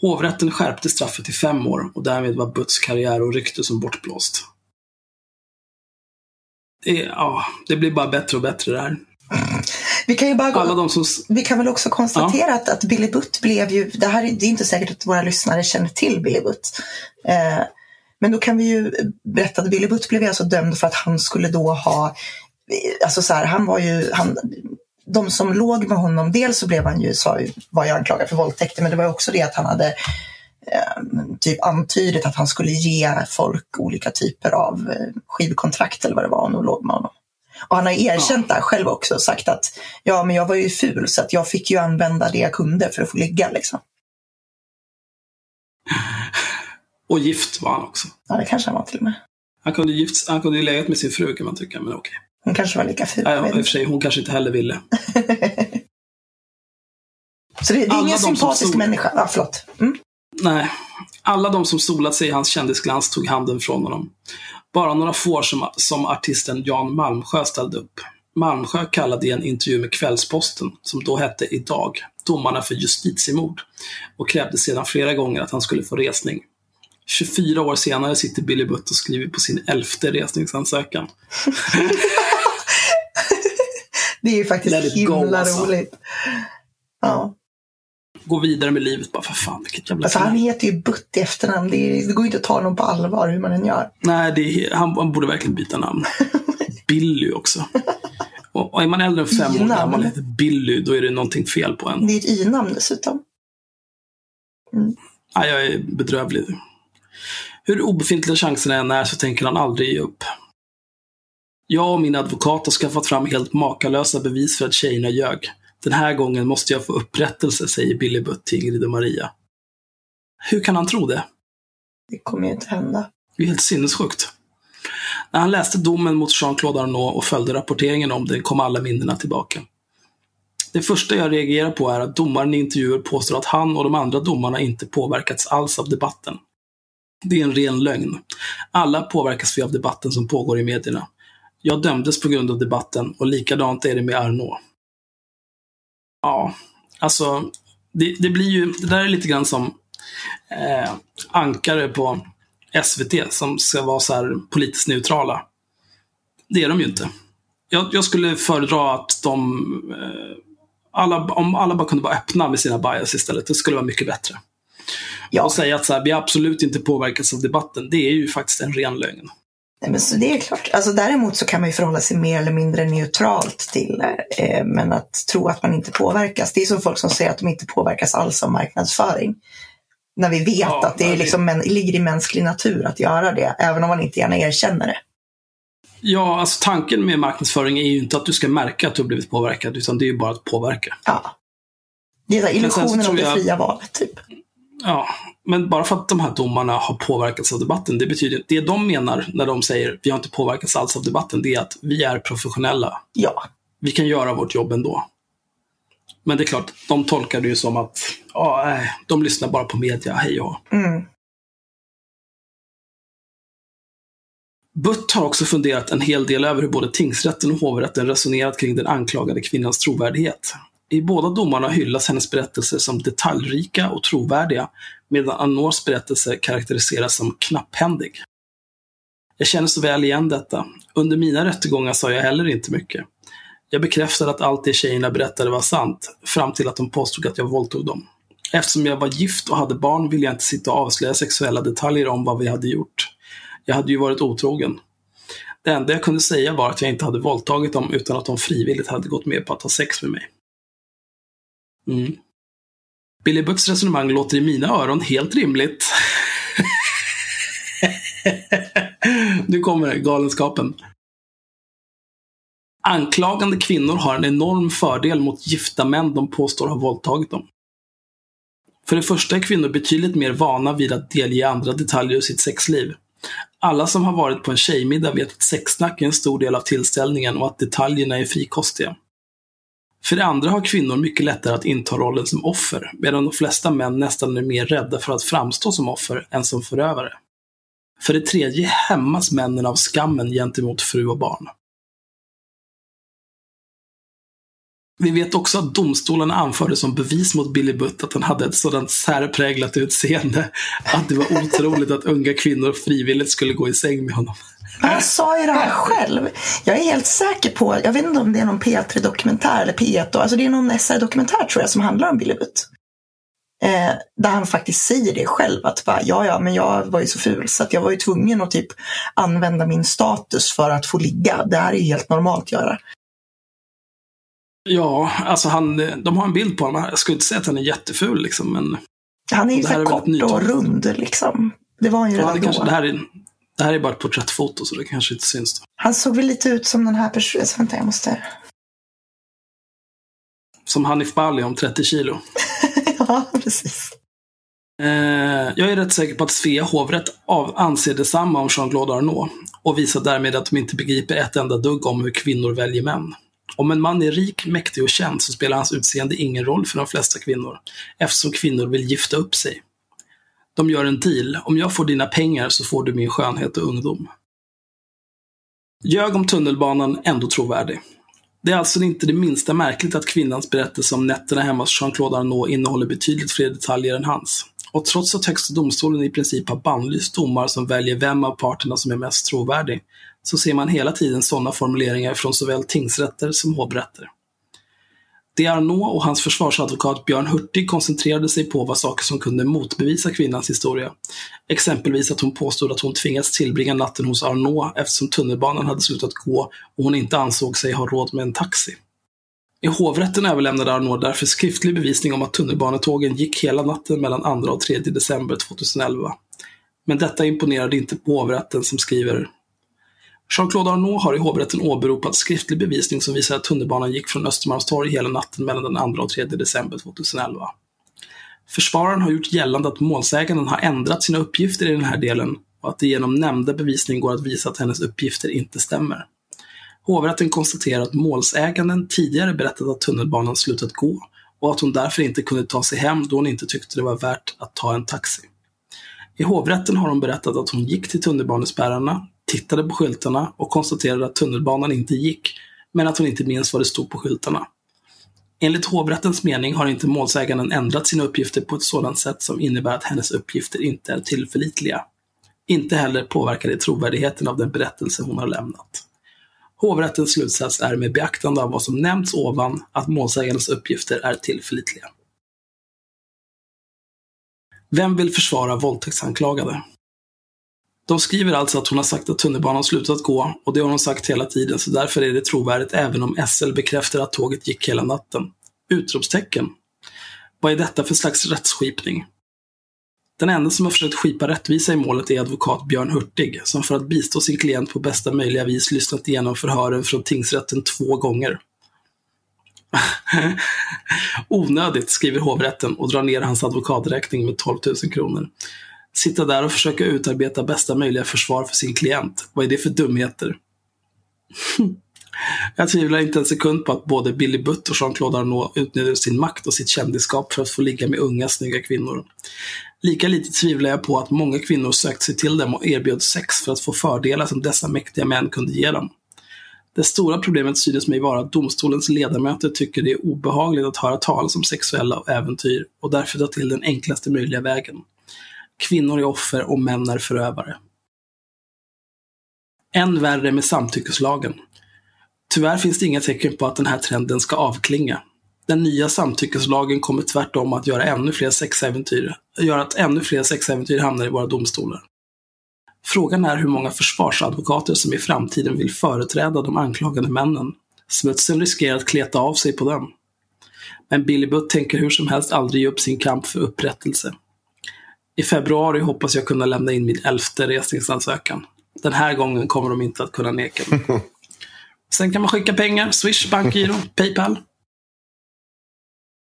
Hovrätten skärpte straffet till fem år och därmed var Butts karriär och rykte som bortblåst. Det, ja, det blir bara bättre och bättre det här. Vi kan ju bara gå, Alla de som... vi kan väl också konstatera att, att Billy Butt blev ju, det här är, det är inte säkert att våra lyssnare känner till Billy Butt. Eh, men då kan vi ju berätta att Billy Butt blev alltså dömd för att han skulle då ha, alltså så här, han var ju, han, de som låg med honom, dels så blev han ju, sa, var ju anklagad för våldtäkter, men det var också det att han hade eh, typ antydit att han skulle ge folk olika typer av eh, skivkontrakt eller vad det var om de låg med honom. Och han har erkänt där själv också och sagt att ja, men jag var ju ful så att jag fick ju använda det jag kunde för att få ligga liksom. Och gift var han också. Ja, det kanske han var till och med. Han kunde ju han kunde legat med sin fru kan man tycka, men okej. Hon kanske var lika ful. Nej, jag I och för sig, hon kanske inte heller ville. Så det, det är alla ingen sympatisk stod- människa. Ja, förlåt. Mm. Nej. Alla de som solat sig i hans kändisglans tog handen från honom. Bara några få som, som artisten Jan Malmsjö ställde upp. Malmsjö kallade i en intervju med Kvällsposten, som då hette Idag, domarna för justitiemord och krävde sedan flera gånger att han skulle få resning. 24 år senare sitter Billy Butt och skriver på sin elfte resningsansökan. Det är ju faktiskt it go, himla alltså. roligt. Ja. Gå vidare med livet bara, för fan vilket jävla Alltså, han heter ju Butt i efternamn. Det, är, det går ju inte att ta honom på allvar hur man än gör. Nej, är, han, han borde verkligen byta namn. Billy också. Och, och är man äldre än fem år I-namn. gammal och heter Billy, då är det någonting fel på en. Det är ett i-namn dessutom. Nej, jag är bedrövlig. Hur obefintliga chanserna än är så tänker han aldrig ge upp. Jag och min advokat har skaffat fram helt makalösa bevis för att tjejerna ljög. Den här gången måste jag få upprättelse, säger Billy Butt till Ingrid och Maria. Hur kan han tro det? Det kommer ju inte hända. Det är helt sinnessjukt. När han läste domen mot Jean-Claude Arnault och följde rapporteringen om den kom alla minnena tillbaka. Det första jag reagerar på är att domaren i intervjuer påstår att han och de andra domarna inte påverkats alls av debatten. Det är en ren lögn. Alla påverkas vi av debatten som pågår i medierna. Jag dömdes på grund av debatten och likadant är det med Arnault. Ja, alltså, det, det blir ju, det där är lite grann som eh, ankare på SVT som ska vara så här politiskt neutrala. Det är de ju inte. Jag, jag skulle föredra att de, eh, alla, om alla bara kunde vara öppna med sina bias istället, det skulle vara mycket bättre. Ja. Och säga att så här, vi absolut inte påverkas av debatten, det är ju faktiskt en ren lögn. Nej, men så det är klart. Alltså, däremot så kan man ju förhålla sig mer eller mindre neutralt till. Eh, men att tro att man inte påverkas. Det är som folk som säger att de inte påverkas alls av marknadsföring. När vi vet Ja, att det är liksom, men, ligger i mänsklig natur att göra det. Även om man inte gärna erkänner det. Ja, alltså tanken med marknadsföring är ju inte att du ska märka att du har blivit påverkad, utan det är ju bara att påverka. Ja. Det är illusionen om det jag- fria valet, typ. Ja, men bara för att de här domarna har påverkats av debatten, det betyder det de menar när de säger vi har inte påverkats alls av debatten, det är att vi är professionella. Ja. Vi kan göra vårt jobb ändå. Men det är klart, de tolkar det ju som att ja, de lyssnar bara på media, hej och. Mm. Butt har också funderat en hel del över hur både tingsrätten och hovrätten resonerat kring den anklagade kvinnans trovärdighet. I båda domarna hyllas hennes berättelser som detaljrika och trovärdiga, medan Anors berättelse karaktäriseras som knapphändig. Jag känner så väl igen detta. Under mina rättegångar sa jag heller inte mycket. Jag bekräftade att allt det tjejerna berättade var sant, fram till att de påstod att jag våldtog dem. Eftersom jag var gift och hade barn ville jag inte sitta och avslöja sexuella detaljer om vad vi hade gjort. Jag hade ju varit otrogen. Det enda jag kunde säga var att jag inte hade våldtagit dem utan att de frivilligt hade gått med på att ha sex med mig. Mm. Billy Butts resonemang låter i mina öron helt rimligt. nu kommer det, galenskapen. Anklagande kvinnor har en enorm fördel mot gifta män de påstår har våldtagit dem. För det första är kvinnor betydligt mer vana vid att delge andra detaljer ur sitt sexliv. Alla som har varit på en tjejmiddag vet att sexsnack är en stor del av tillställningen och att detaljerna är frikostiga. För det andra har kvinnor mycket lättare att inta rollen som offer, medan de flesta män nästan är mer rädda för att framstå som offer än som förövare. För det tredje hämmas männen av skammen gentemot fru och barn. Vi vet också att domstolarna anförde som bevis mot Billy Butt att han hade ett sådant särpräglat utseende att det var otroligt att unga kvinnor frivilligt skulle gå i säng med honom. Men Han sa ju det här själv. Jag är helt säker på, jag vet inte om det är någon P3-dokumentär eller P1, då. alltså det är någon SR-dokumentär tror jag som handlar om Billy Butt. Eh, där han faktiskt säger det själv, att bara, ja, ja, men jag var ju så ful så att jag var ju tvungen att typ använda min status för att få ligga. Det här är ju helt normalt att göra. Ja, alltså han, de har en bild på honom. Jag skulle inte säga att han är jätteful liksom, men Han är ju så kort och rund liksom. Det var han ju redan det, kanske, då. det, här är, det här är bara ett porträttfoto så det kanske inte syns. Då. Han såg väl lite ut som den här personen. Alltså, vänta, jag måste... Som Hanif Bali om 30 kilo. ja, precis. Eh, jag är rätt säker på att Svea hovrätt av, anser detsamma om Jean-Claude Arnault och visar därmed att de inte begriper ett enda dugg om hur kvinnor väljer män. Om en man är rik, mäktig och känd så spelar hans utseende ingen roll för de flesta kvinnor, eftersom kvinnor vill gifta upp sig. De gör en deal. Om jag får dina pengar så får du min skönhet och ungdom. Ljög om tunnelbanan ändå trovärdig. Det är alltså inte det minsta märkligt att kvinnans berättelse om nätterna hemma hos Jean-Claude Arnault innehåller betydligt fler detaljer än hans. Och trots att Högsta domstolen i princip har bannlyst domar som väljer vem av parterna som är mest trovärdig, så ser man hela tiden sådana formuleringar från såväl tingsrätter som hovrätter. Det Arnault och hans försvarsadvokat Björn Hurtig koncentrerade sig på var saker som kunde motbevisa kvinnans historia. Exempelvis att hon påstod att hon tvingats tillbringa natten hos Arnault eftersom tunnelbanan hade slutat gå och hon inte ansåg sig ha råd med en taxi. I hovrätten överlämnade Arnault därför skriftlig bevisning om att tunnelbanetågen gick hela natten mellan 2 och 3 december 2011. Men detta imponerade inte på hovrätten som skriver Jean-Claude Arnault har i hovrätten åberopat skriftlig bevisning som visar att tunnelbanan gick från Östermalmstorg hela natten mellan den 2 och 3 december 2011. Försvararen har gjort gällande att målsäganden har ändrat sina uppgifter i den här delen och att det genom nämnda bevisning går att visa att hennes uppgifter inte stämmer. Hovrätten konstaterar att målsäganden tidigare berättat att tunnelbanan slutat gå och att hon därför inte kunde ta sig hem då hon inte tyckte det var värt att ta en taxi. I hovrätten har hon berättat att hon gick till tunnelbanespärrarna, tittade på skyltarna och konstaterade att tunnelbanan inte gick, men att hon inte minns vad det stod på skyltarna. Enligt hovrättens mening har inte målsäganden ändrat sina uppgifter på ett sådant sätt som innebär att hennes uppgifter inte är tillförlitliga. Inte heller påverkar det trovärdigheten av den berättelse hon har lämnat. Hovrättens slutsats är med beaktande av vad som nämnts ovan att målsägandens uppgifter är tillförlitliga. Vem vill försvara våldtäktsanklagade? De skriver alltså att hon har sagt att tunnelbanan slutat gå och det har hon sagt hela tiden så därför är det trovärdigt även om SL bekräftar att tåget gick hela natten. Utropstecken. Vad är detta för slags rättsskipning? Den enda som har försökt skipa rättvisa i målet är advokat Björn Hurtig, som för att bistå sin klient på bästa möjliga vis lyssnat igenom förhören från tingsrätten två gånger. Onödigt, skriver hovrätten och drar ner hans advokaträkning med 12 000 kronor. Sitta där och försöka utarbeta bästa möjliga försvar för sin klient. Vad är det för dumheter? Jag tvivlar inte en sekund på att både Billy Butt och Jean-Claude Arnault utnyttjade sin makt och sitt kändisskap för att få ligga med unga, snygga kvinnor. Lika lite tvivlar jag på att många kvinnor sökte sig till dem och erbjöd sex för att få fördelar som dessa mäktiga män kunde ge dem. Det stora problemet synes mig vara att domstolens ledamöter tycker det är obehagligt att höra talas om sexuella äventyr och därför tar till den enklaste möjliga vägen. Kvinnor är offer och män är förövare. Än värre med samtyckeslagen. Tyvärr finns det inga tecken på att den här trenden ska avklinga. Den nya samtyckeslagen kommer tvärtom att göra ännu fler sexäventyr, göra att ännu fler sexäventyr hamnar i våra domstolar. Frågan är hur många försvarsadvokater som i framtiden vill företräda de anklagade männen. Smutsen riskerar att kleta av sig på dem. Men Billy Butt tänker hur som helst aldrig ge upp sin kamp för upprättelse. I februari hoppas jag kunna lämna in min elfte resningsansökan. Den här gången kommer de inte att kunna neka mig. Sen kan man skicka pengar, Swish, bankgiro, Paypal.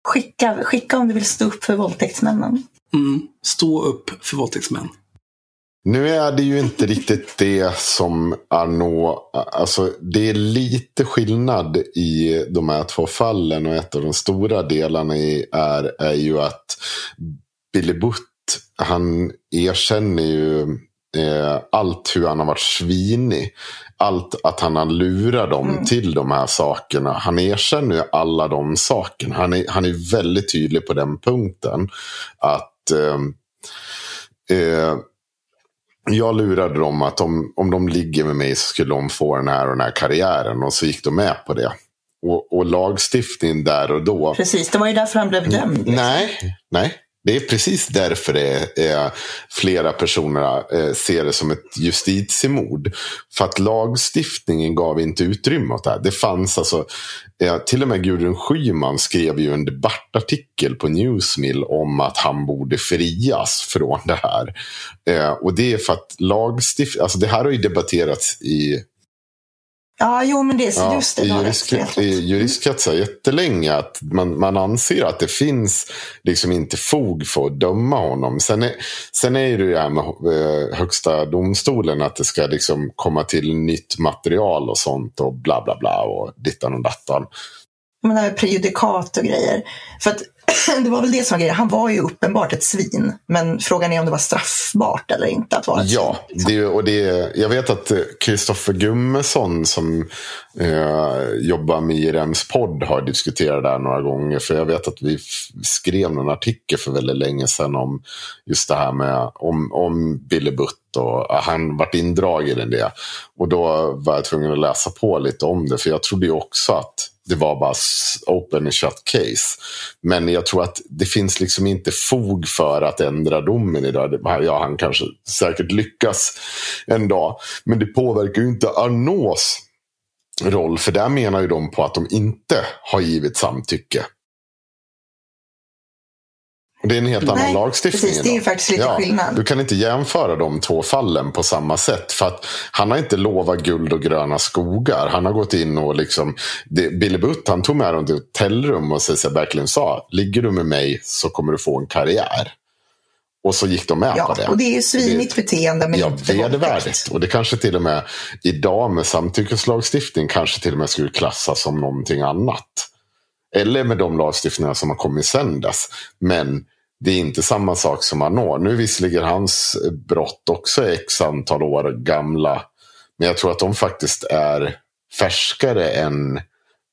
Skicka, skicka om du vill stå upp för våldtäktsmännen. Mm, stå upp för våldtäktsmän. Nu är det ju inte riktigt det som Arnaud, alltså det är lite skillnad i de här två fallen och ett av de stora delarna är, är ju att Billy Butt, han erkänner ju eh, allt hur han har varit svinig. Allt att han har lurat dem Mm. till de här sakerna. Han erkänner ju alla de sakerna. Han är, han är väldigt tydlig på den punkten. Att eh, eh, jag lurade dem att om, om de ligger med mig så skulle de få den här och den här karriären. Och så gick de med på det. Och, och lagstiftningen där och då. Precis, det var ju därför han blev dömd. liksom. Nej, nej. Det är precis därför det är, flera personer eh, ser det som ett justitiemord. För att lagstiftningen gav inte utrymme åt det här. Det fanns alltså, till och med Gudrun Schyman skrev ju en debattartikel på Newsmill om att han borde frias från det här. Eh, och det är för att lagstiftning, alltså det här har ju debatterats i Ja, jo, men det är Ja, just det. i, jurist. I juristkretsar jättelänge att man, man anser att det finns liksom inte fog för att döma honom. Sen är, sen är det ju det här med eh, högsta domstolen att det ska liksom komma till nytt material och sånt och bla bla bla och dittan och dattan. Men det här med prejudikat och grejer. För att det var väl det som var grejen. Han var ju uppenbart ett svin. Men frågan är om det var straffbart eller inte att vara ett Ja, liksom. det, och det, jag vet att Kristoffer Gummesson som eh, jobbar med IRMs podd har diskuterat det här några gånger. För jag vet att vi skrev någon artikel för väldigt länge sedan om just det här med om, om Billy Butt och han vart indragen i det. Och då var jag tvungen att läsa på lite om det. För jag trodde ju också att det var bara open and shut case. Men jag tror att det finns liksom inte fog för att ändra domen idag. Ja, han kanske säkert lyckas en dag. Men det påverkar ju inte Arnauds roll. För där menar ju de på att de inte har givit samtycke. Och det är en helt annan Nej, lagstiftning. precis. Det är ju faktiskt lite skillnad. Du kan inte jämföra de två fallen på samma sätt. För att han har inte lovat guld och gröna skogar. Han har gått in och liksom. Det, Billy Butt han tog med dem till hotellrum och så, så verkligen sa. Ligger du med mig så kommer du få en karriär. Och så gick de med på Ja, det. och det är ju svinigt beteende men Ja, inte vedervärdigt. Och det kanske till och med idag med samtyckeslagstiftning kanske till och med skulle klassas som någonting annat. Eller med de lagstiftningar som har kommit sedan dess. Men det är inte samma sak som Arnaud. Nu visserligen hans brott också är x antal år gamla. Men jag tror att de faktiskt är färskare än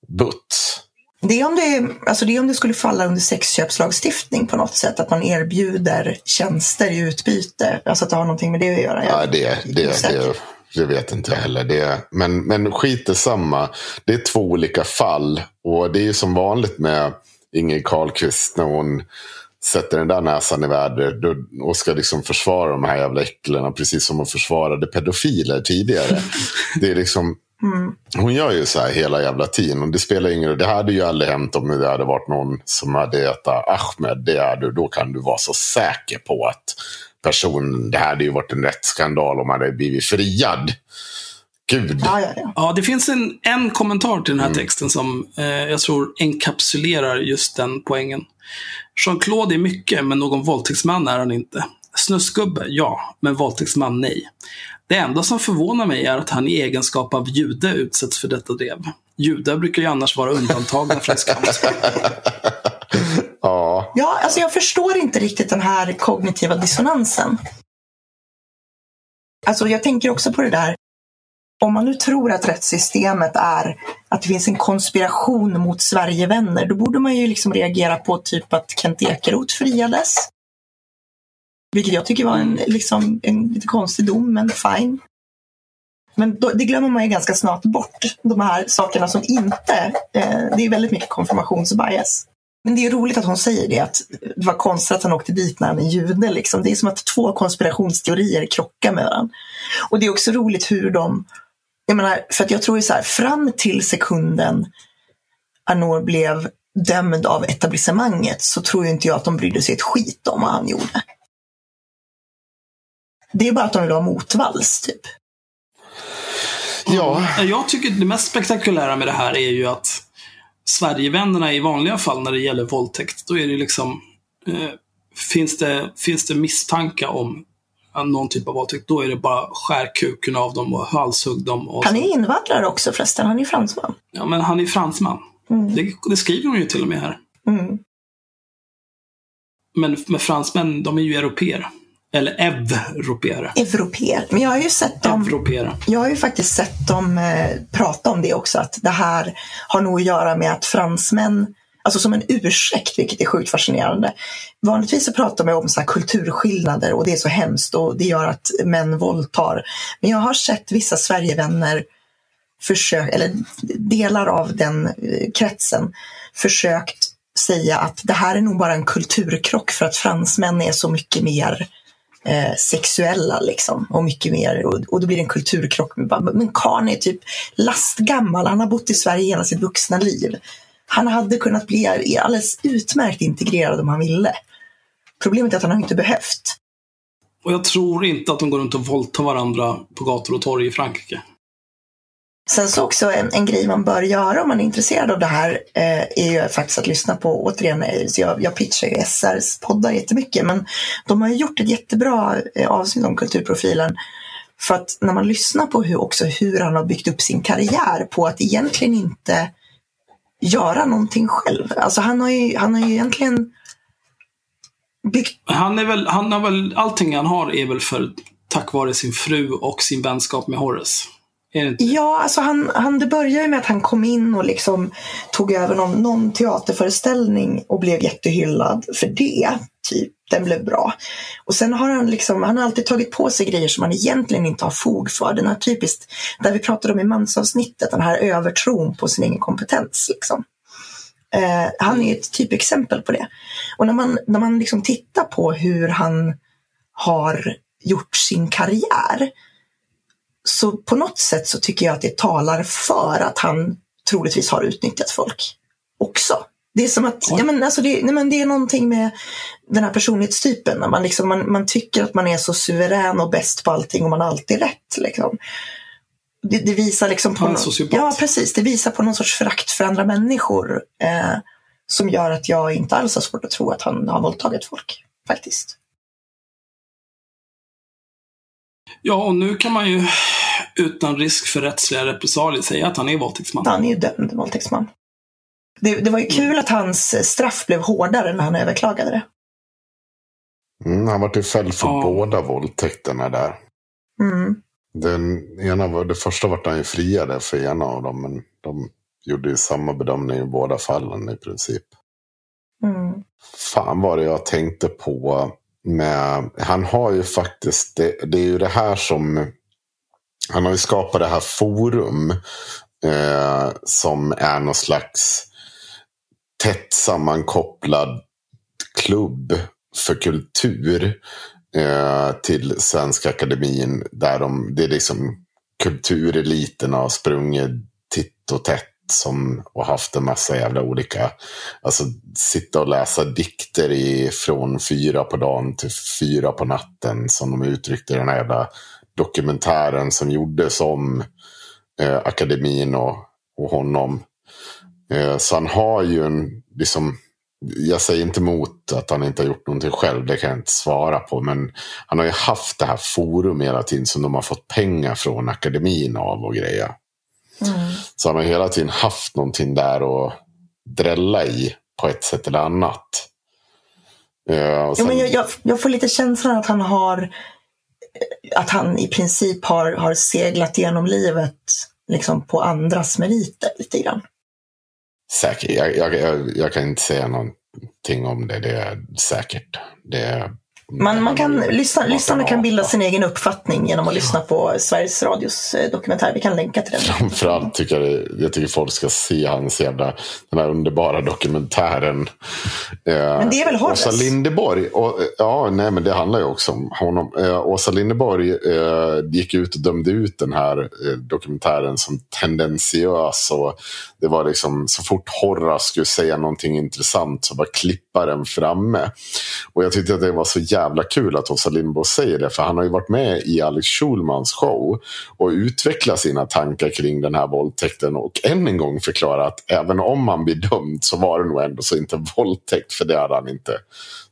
Butts. Det är, om det, alltså det om det skulle falla under sexköpslagstiftning på något sätt. Att man erbjuder tjänster i utbyte. Alltså att det har någonting med det att göra. Ja, det, det, det, det vet inte jag heller. Det, men, men skit är samma. Det är två olika fall. Och det är ju som vanligt med Ingrid Carlqvist när hon sätter den där näsan i vädret och ska liksom försvara de här jävla äcklena. Precis som hon försvarade pedofiler tidigare. det är liksom Mm. Hon gör ju så här hela jävla tiden. Och det spelar ingen roll. Det hade ju aldrig hänt om det hade varit någon som hade hetat Ahmed. Det är du, då kan du vara så säker på att personen, det här hade ju varit en rättsskandal om han hade blivit friad. Gud. Ja, ja, ja. Ja, det finns en, en kommentar till den här texten som eh, jag tror enkapsulerar just den poängen. Jean-Claude är mycket, men någon våldtäktsman är han inte. Snusgubbe, ja, men våldtäktsman, nej. Det enda som förvånar mig är att han i egenskap av jude utsätts för detta drev. Judar brukar ju annars vara undantagna från skam. Ja. ja, alltså jag förstår inte riktigt den här kognitiva dissonansen. Alltså jag tänker också på det där, om man nu tror att rättssystemet är att det finns en konspiration mot Sverigevänner, då borde man ju liksom reagera på typ att Kent Ekeroth friades. Vilket jag tycker var en, liksom, en lite konstig dom, men fine. Men då, det glömmer man ju ganska snart bort, de här sakerna som inte... Eh, det är väldigt mycket konfirmationsbias. Men det är roligt att hon säger det, att det var konstigt att han åkte dit när han är jude. Liksom. Det är som att två konspirationsteorier krockar med varandra. Och det är också roligt hur de... Jag menar, för att jag tror ju så här, fram till sekunden Anor blev dömd av etablissemanget så tror ju inte jag att de brydde sig ett skit om vad han gjorde. Det är bara att de vill ha motvalls, typ. Ja. Jag tycker det mest spektakulära med det här är ju att Sverigevännerna i vanliga fall när det gäller våldtäkt, då är det liksom eh, finns, det, finns det misstankar om någon typ av våldtäkt, då är det bara skär kuken av dem och halshugg dem. Och Han så. är invandrare också förresten, han är fransman. Ja, men han är fransman. Mm. Det, det skriver de ju till och med här. Mm. Men med fransmän, de är ju europeer. Eller europeer. Europeer. Men jag har ju sett dem Europeer. Jag har ju faktiskt sett dem eh, prata om det också, att det här har nog att göra med att fransmän, alltså som en ursäkt, vilket är sjukt fascinerande. Vanligtvis så pratar man om så här kulturskillnader och det är så hemskt och det gör att män våldtar. Men jag har sett vissa Sverigevänner försök, eller delar av den eh, kretsen försökt säga att det här är nog bara en kulturkrock för att fransmän är så mycket mer eh, sexuella liksom. Och mycket mer. Och, och då blir det en kulturkrock. Men karln är typ lastgammal. Han har bott i Sverige hela sitt vuxna liv. Han hade kunnat bli alldeles utmärkt integrerad om han ville. Problemet är att han har inte behövt. Och jag tror inte att de går runt och våldtar varandra på gator och torg i Frankrike. Sen så också en, en grej man bör göra om man är intresserad av det här eh, är ju faktiskt att lyssna på, återigen, eh, så jag, jag pitchar ju SRs poddar jättemycket, men de har ju gjort ett jättebra eh, avsnitt om kulturprofilen. För att när man lyssnar på hur, också hur han har byggt upp sin karriär på att egentligen inte göra någonting själv. Alltså han har ju, han har ju egentligen byggt Han är väl, han har väl, allting han har är väl för tack vare sin fru och sin vänskap med Horace. Ja, alltså han, han, det började med att han kom in och liksom tog över någon, någon teaterföreställning och blev jättehyllad för det. Typ. Den blev bra. Och sen har han liksom, han har alltid tagit på sig grejer som han egentligen inte har fog för. Den här typiskt, där vi pratade om i mansavsnittet, den här övertron på sin egen kompetens. Liksom. Eh, han är ett typexempel på det. Och när man, när man liksom tittar på hur han har gjort sin karriär så på något sätt så tycker jag att det talar för att han troligtvis har utnyttjat folk också. Det är som att, ja, men alltså det, nej, men det är någonting med den här personlighetstypen. När man, liksom, man, man tycker att man är så suverän och bäst på allting och man har alltid rätt. Liksom. Det, det visar liksom på någon. Ja, precis. Det visar på någon sorts förakt för andra människor. Eh, som gör att jag inte alls har svårt att tro att han har våldtagit folk. Faktiskt. Ja, och nu kan man ju utan risk för rättsliga repressalier säga att han är våldtäktsman. Han är ju dömd våldtäktsman. Det, det var ju kul att hans straff blev hårdare när han överklagade det. Mm, han var till fälld för Ja. båda våldtäkterna där. Mm. Den ena var, det första vart han ju friade för ena av dem. Men de gjorde ju samma bedömning i båda fallen i princip. Mm. Fan vad det jag tänkte på med, han har ju faktiskt, det, det är ju det här som, han har ju skapat det här forum eh, som är någon slags tätt sammankopplad klubb för kultur eh, till Svenska Akademin. Där de, det är liksom kultureliten har sprungit titt och tätt som, och haft en massa jävla olika, alltså sitta och läsa dikter i, från fyra på dagen till fyra på natten som de uttryckte i den här jävla dokumentären som gjordes om eh, akademin och, och honom. Eh, så han har ju en, liksom, jag säger inte emot att han inte har gjort någonting själv, det kan jag inte svara på. Men han har ju haft det här forum hela tiden som de har fått pengar från akademin av och grejer. Mm. Så han har hela tiden haft någonting där att drälla i på ett sätt eller annat. Eh, och Jo, men sen- jag, jag, jag får lite känslan att han har att han i princip har, har seglat genom livet liksom på andras meriter lite grann. Säkert. Jag, jag, jag, jag kan inte säga någonting om det. Det är säkert. Det är, Man, man kan, lyssna, lyssnarna kan bilda sin egen uppfattning genom att lyssna på Sveriges Radios eh, dokumentär. Vi kan länka till den. Framförallt tycker jag, jag tycker folk ska se hans jävla, den här underbara dokumentären. Men det är väl Horace? Åsa Linderborg. Och, ja, nej men det handlar ju också om honom. Eh, Åsa Linderborg eh, gick ut och dömde ut den här eh, dokumentären som tendensiös. Och det var liksom så fort Horace skulle säga någonting intressant så var klipparen framme. Och jag tyckte att det var så jävla kul att Åsa Linderborg säger det. För han har ju varit med i Alex Schulmans show och utvecklat sina tankar kring den här våldtäkten. Och än en gång förklara att även om han blir dömd så var det nog ändå så inte våldtäkt. För det hade han inte,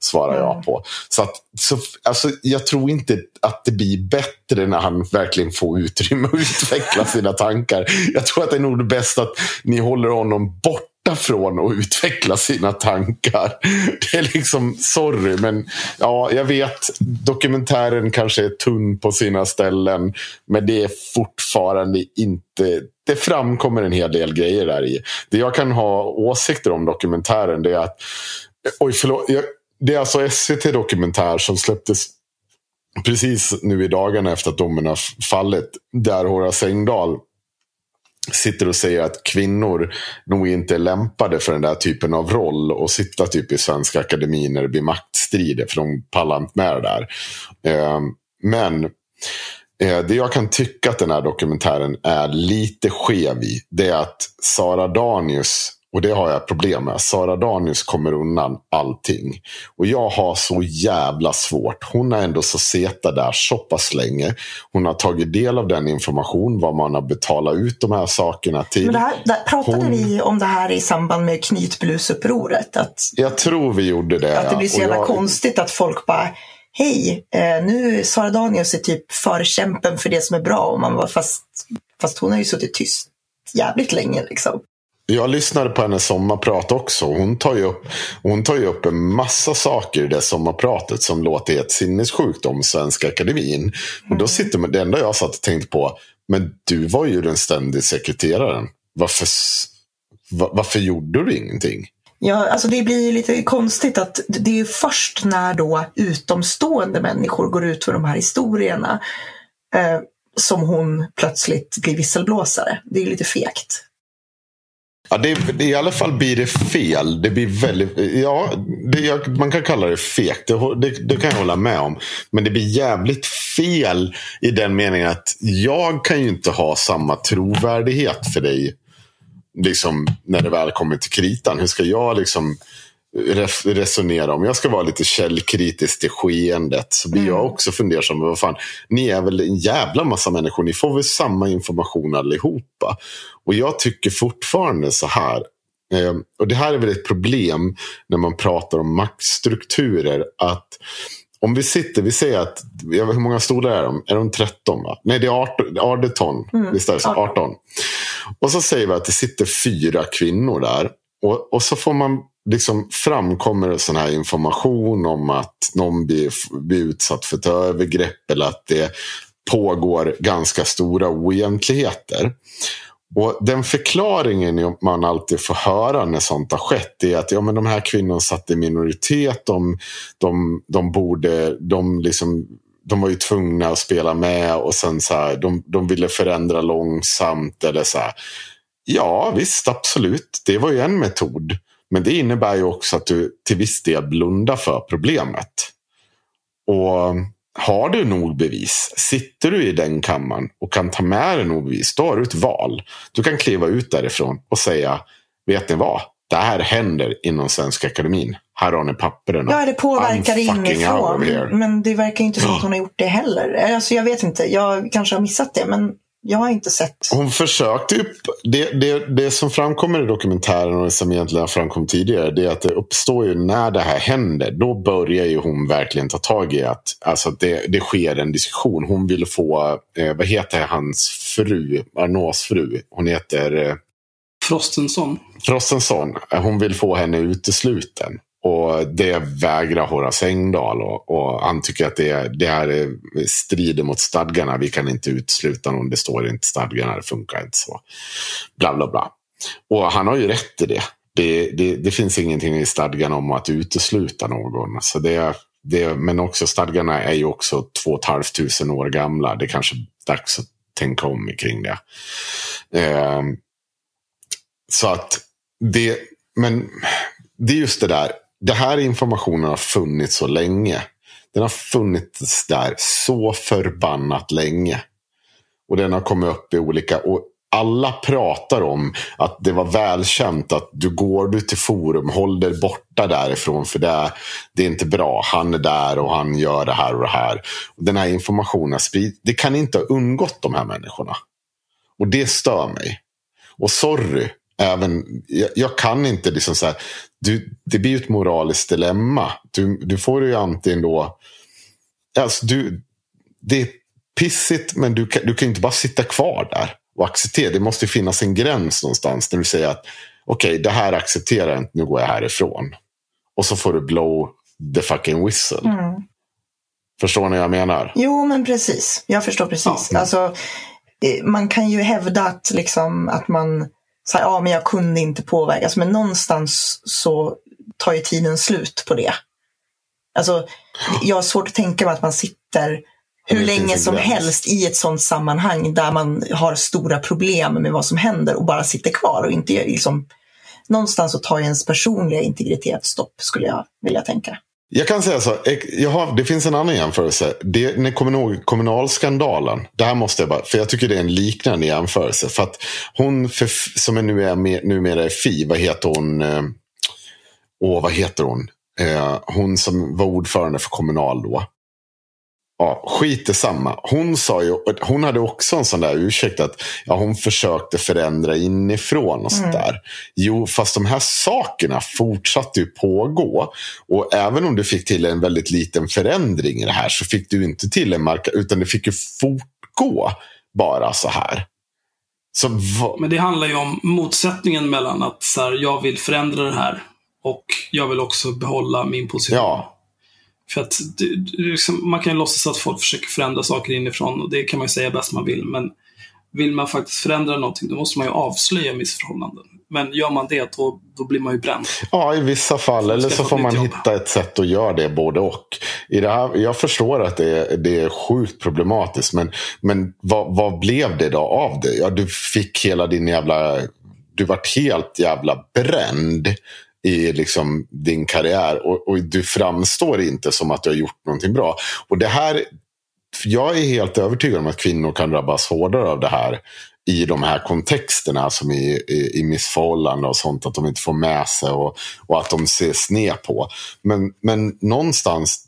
svarar jag på. Så, att, så alltså, jag tror inte att det blir bättre när han verkligen får utrymme att utveckla sina tankar. Jag tror att det är nog det bästa att ni håller honom borta från att utveckla sina tankar. Det är liksom, sorry, men ja, jag vet. Dokumentären kanske är tunn på sina ställen. Men det är fortfarande inte... Det framkommer en hel del grejer där i. Det jag kan ha åsikter om dokumentären det är att... Oj, förlåt. Jag, det är alltså SVT Dokumentär som släpptes precis nu i dagarna efter att domen har fallit. Där Horace Engdahl sitter och säger att kvinnor nog inte är lämpade för den där typen av roll och sitta typ i Svenska Akademin när det blir maktstrider för de pallar inte med det där. Ehm, men eh, det jag kan tycka att den här dokumentären är lite skev i det är att Sara Danius och det har jag problem med. Sara Danius kommer undan allting. Och jag har så jävla svårt. Hon är ändå så seta där så pass länge. Hon har tagit del av den information, vad man har betalat ut de här sakerna till. Men det här, där, pratade Hon- vi om det här i samband med knytblusupproret? Att, Jag tror vi gjorde det. att det blir så jävla jag- konstigt att folk bara Hej, eh, nu Sara Danius är typ förkämpen för det som är bra. Och man bara, fast, fast hon har ju suttit tyst jävligt länge. Liksom. Jag lyssnade på hennes sommarprat också. Hon tar, ju upp, hon tar upp en massa saker i det sommarpratet som låter helt sinnessjukt om Svenska Akademin. Och då sitter man, det enda jag satt och tänkte på, men du var ju den ständiga sekreteraren. Varför, s- va, varför gjorde du ingenting? Ja, alltså det blir lite konstigt att det är först när då utomstående människor går ut för de här historierna eh, som hon plötsligt blir visselblåsare. Det är ju lite fegt. Ja, det, det, I alla fall blir det fel. Det blir väldigt, ja, det, jag, man kan kalla det fegt. Det, det, det kan jag hålla med om. Men det blir jävligt fel i den meningen att jag kan ju inte ha samma trovärdighet för dig. Liksom när det väl kommer till kritan. Hur ska jag liksom resonera om? Jag ska vara lite källkritisk till skeendet. Så blir jag också fundersam. Vad fan, ni är väl en jävla massa människor. Ni får väl samma information allihopa. Och jag tycker fortfarande så här. Eh, och det här är väl ett problem när man pratar om maktstrukturer. Att om vi sitter, vi säger att, hur många stolar är de? Är de 13? Va? Nej, det är 18. 18 visst är det så? 18. 18. Och så säger vi att det sitter fyra kvinnor där. Och, och så får man liksom framkommer det sån här information om att någon blir, blir utsatt för ett övergrepp eller att det pågår ganska stora oegentligheter. Och den förklaringen man alltid får höra när sånt har skett är att ja, men de här kvinnorna satt i minoritet. De, de, de borde, de liksom de var ju tvungna att spela med och sen så här, de, de ville förändra långsamt. eller så här. Ja, visst, absolut. Det var ju en metod. Men det innebär ju också att du till viss del blundar för problemet. Och har du nog bevis, sitter du i den kammaren och kan ta med dig nog bevis, då har du ett val. Du kan kliva ut därifrån och säga, vet ni vad? Det här händer inom Svenska Akademin. Här har ni papperna. Ja, det påverkar inifrån. Men det verkar inte som att hon har gjort det heller. Alltså, jag vet inte, jag kanske har missat det, men jag har inte sett. Hon försökte ju, det, det, det som framkommer i dokumentären och som egentligen har framkommit tidigare. Det är att det uppstår ju när det här händer. Då börjar ju hon verkligen ta tag i att alltså, det, det sker en diskussion. Hon vill få, eh, vad heter hans fru, Arnaus fru? Hon heter eh, Frostensson. Frostenson. Hon vill få henne utesluten. Och det vägrar Horace Engdahl. Och, och han tycker att det, det här är, strider mot stadgarna. Vi kan inte utesluta någon. Det står inte i stadgarna. Det funkar inte så. Bla, bla, bla. Och han har ju rätt i det. Det, det, det finns ingenting i stadgarna om att utesluta någon. Så det, det, men också stadgarna är ju också två tusen år gamla. Det är kanske dags att tänka om kring det. Eh, så att det, men det är just det där. Det här informationen har funnits så länge. Den har funnits där så förbannat länge. Och den har kommit upp i olika... Och alla pratar om att det var välkänt att du går du till forum, håll dig borta därifrån för det, det är inte bra. Han är där och han gör det här och det här. Den här informationen sprids. Det kan inte ha undgått de här människorna. Och det stör mig. Och sorry, även, jag, jag kan inte liksom så här, du, det blir ju ett moraliskt dilemma. Du, du får ju antingen då, alltså du, det är pissigt men du kan, du kan inte bara sitta kvar där och acceptera. Det måste finnas en gräns någonstans när du säger att okej, okay, det här accepterar jag inte, nu går jag härifrån. Och så får du blow the fucking whistle. Mm. Förstår ni vad jag menar? Jo, men precis. Jag förstår precis. Ja. Alltså, man kan ju hävda att, liksom, att man så här, ja, men jag kunde inte påverkas. Men någonstans så tar ju tiden slut på det. Alltså, jag har svårt att tänka mig att man sitter hur länge som helst i ett sånt sammanhang där man har stora problem med vad som händer och bara sitter kvar och inte liksom Någonstans så tar ju ens personliga integritet stopp, skulle jag vilja tänka. Jag kan säga så, jag har, det finns en annan jämförelse. Det, ni kommer ihåg kommunalskandalen. Det här måste jag bara, för jag tycker det är en liknande jämförelse. För att hon för, som är nu är med, numera är Fi, vad heter hon? Eh, åh, vad heter hon? Eh, hon som var ordförande för Kommunal då. Ja, skit i samma. Hon sa ju, hon hade också en sån där ursäkt att ja, hon försökte förändra inifrån och sånt där. Jo, fast de här sakerna fortsatte ju pågå. Och även om du fick till en väldigt liten förändring i det här så fick du inte till en marka, utan det fick ju fortgå bara så här. Så Men det handlar ju om motsättningen mellan att så här, jag vill förändra det här och jag vill också behålla min position. ja, För att det, det, liksom, man kan ju låtsas att folk försöker förändra saker inifrån och det kan man ju säga bäst man vill. Men vill man faktiskt förändra någonting då måste man ju avslöja missförhållanden. Men gör man det då, då blir man ju bränd. Ja, i vissa fall. Eller så får man jobb. hitta ett sätt att göra det både och. I det här, jag förstår att det är, det är sjukt problematiskt. Men, men vad, vad blev det då av det? Ja, du fick hela din jävla... Du vart helt jävla bränd i liksom din karriär. Och, och du framstår inte som att du har gjort någonting bra. Och det här... Jag är helt övertygad om att kvinnor kan drabbas hårdare av det här i de här kontexterna som i, i, i missförhållande och sånt. Att de inte får med sig och, och att de ses ner på. Men, men någonstans,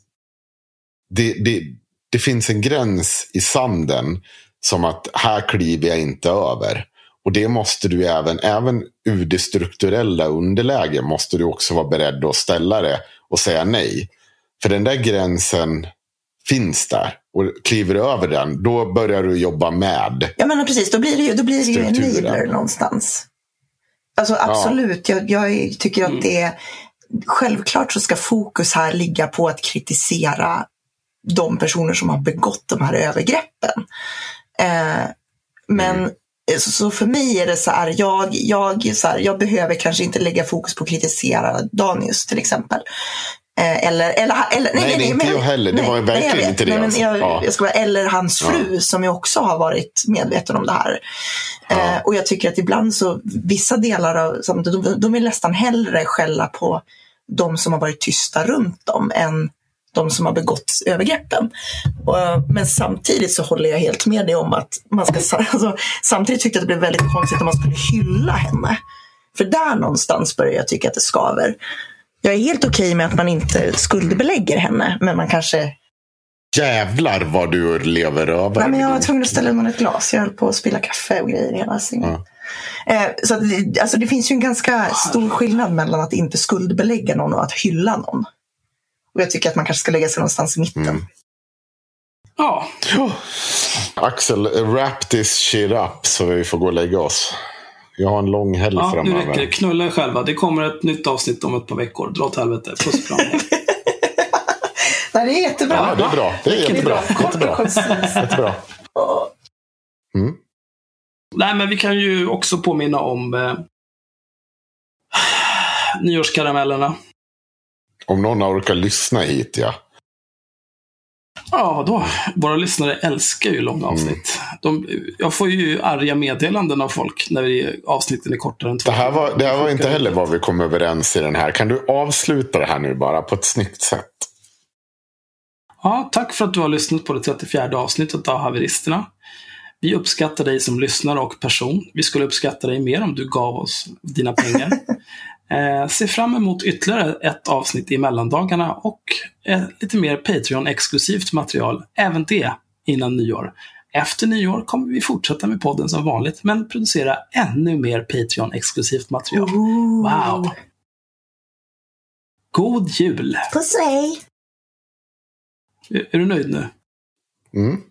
det, det, det finns en gräns i sanden som att här kliver jag inte över. Och det måste du även, även ur det strukturella underläge måste du också vara beredd att ställa det och säga nej. För den där gränsen finns där. Och kliver du över den, då börjar du jobba med. Ja men precis, då blir det ju, då blir det ju Strukturen. enabler någonstans. Alltså absolut, jag, jag tycker att det är Självklart så ska fokus här ligga på att kritisera de personer som har begått de här övergreppen. Eh, men så, så för mig är det så här, jag, jag, så här, jag behöver kanske inte lägga fokus på att kritisera Danius till exempel. Eh, eller, eller, eller, Nej, det är inte men- jag heller. Det var ju verkligen vet. inte det, Nej, alltså. jag, Ja. jag ska vara, eller hans fru som ju också har varit medveten om det här. Eh, och jag tycker att ibland så, vissa delar av, som, de, de vill nästan hellre skälla på de som har varit tysta runt dem än de som har begått övergreppen. Och, men samtidigt så håller jag helt med dig om att man ska, alltså, samtidigt tyckte jag att det blev väldigt konstigt om man skulle hylla henne. För där någonstans börjar jag tycka att det skaver. Jag är helt okej okay med att man inte skuldbelägger henne, men man kanske Jävlar vad du lever över. Nej, men jag var tvungen att ställa undan ett glas. Jag höll på att spilla kaffe och grejer hela ja. eh, Så att, alltså, det finns ju en ganska stor skillnad mellan att inte skuldbelägga någon och att hylla någon. Och jag tycker att man kanske ska lägga sig någonstans i mitten. Mm. Ja. Oh. Axel, wrap this shit up så vi får gå och lägga oss. Jag har en lång helg ja, framöver. Nu räcker det. Knulla er själva. Det kommer ett nytt avsnitt om ett par veckor. Dra åt helvete. Puss fram. Nej, det är jättebra. Ja, det är bra. Det är jättebra. Jättebra. jättebra. Mm. Nej, men vi kan ju också påminna om eh, nyårskaramellerna. Om någon orkar lyssna hit, ja. Ja, vadå? Våra lyssnare älskar ju långa avsnitt. Mm. De, jag får ju arga meddelanden av folk när vi, avsnitten är kortare än två. Det här var, det här var inte heller vad vi kom överens i den här. Kan du avsluta det här nu bara på ett snyggt sätt? Ja, tack för att du har lyssnat på det 34 avsnittet av Haveristerna. Vi uppskattar dig som lyssnare och person. Vi skulle uppskatta dig mer om du gav oss dina pengar. eh, se fram emot ytterligare ett avsnitt i mellandagarna och eh, lite mer Patreon-exklusivt material, även det innan nyår. Efter nyår kommer vi fortsätta med podden som vanligt, men producera ännu mer Patreon-exklusivt material. Ooh. Wow! God jul! Puss och hej! Är, är du nöjd nu? Mm.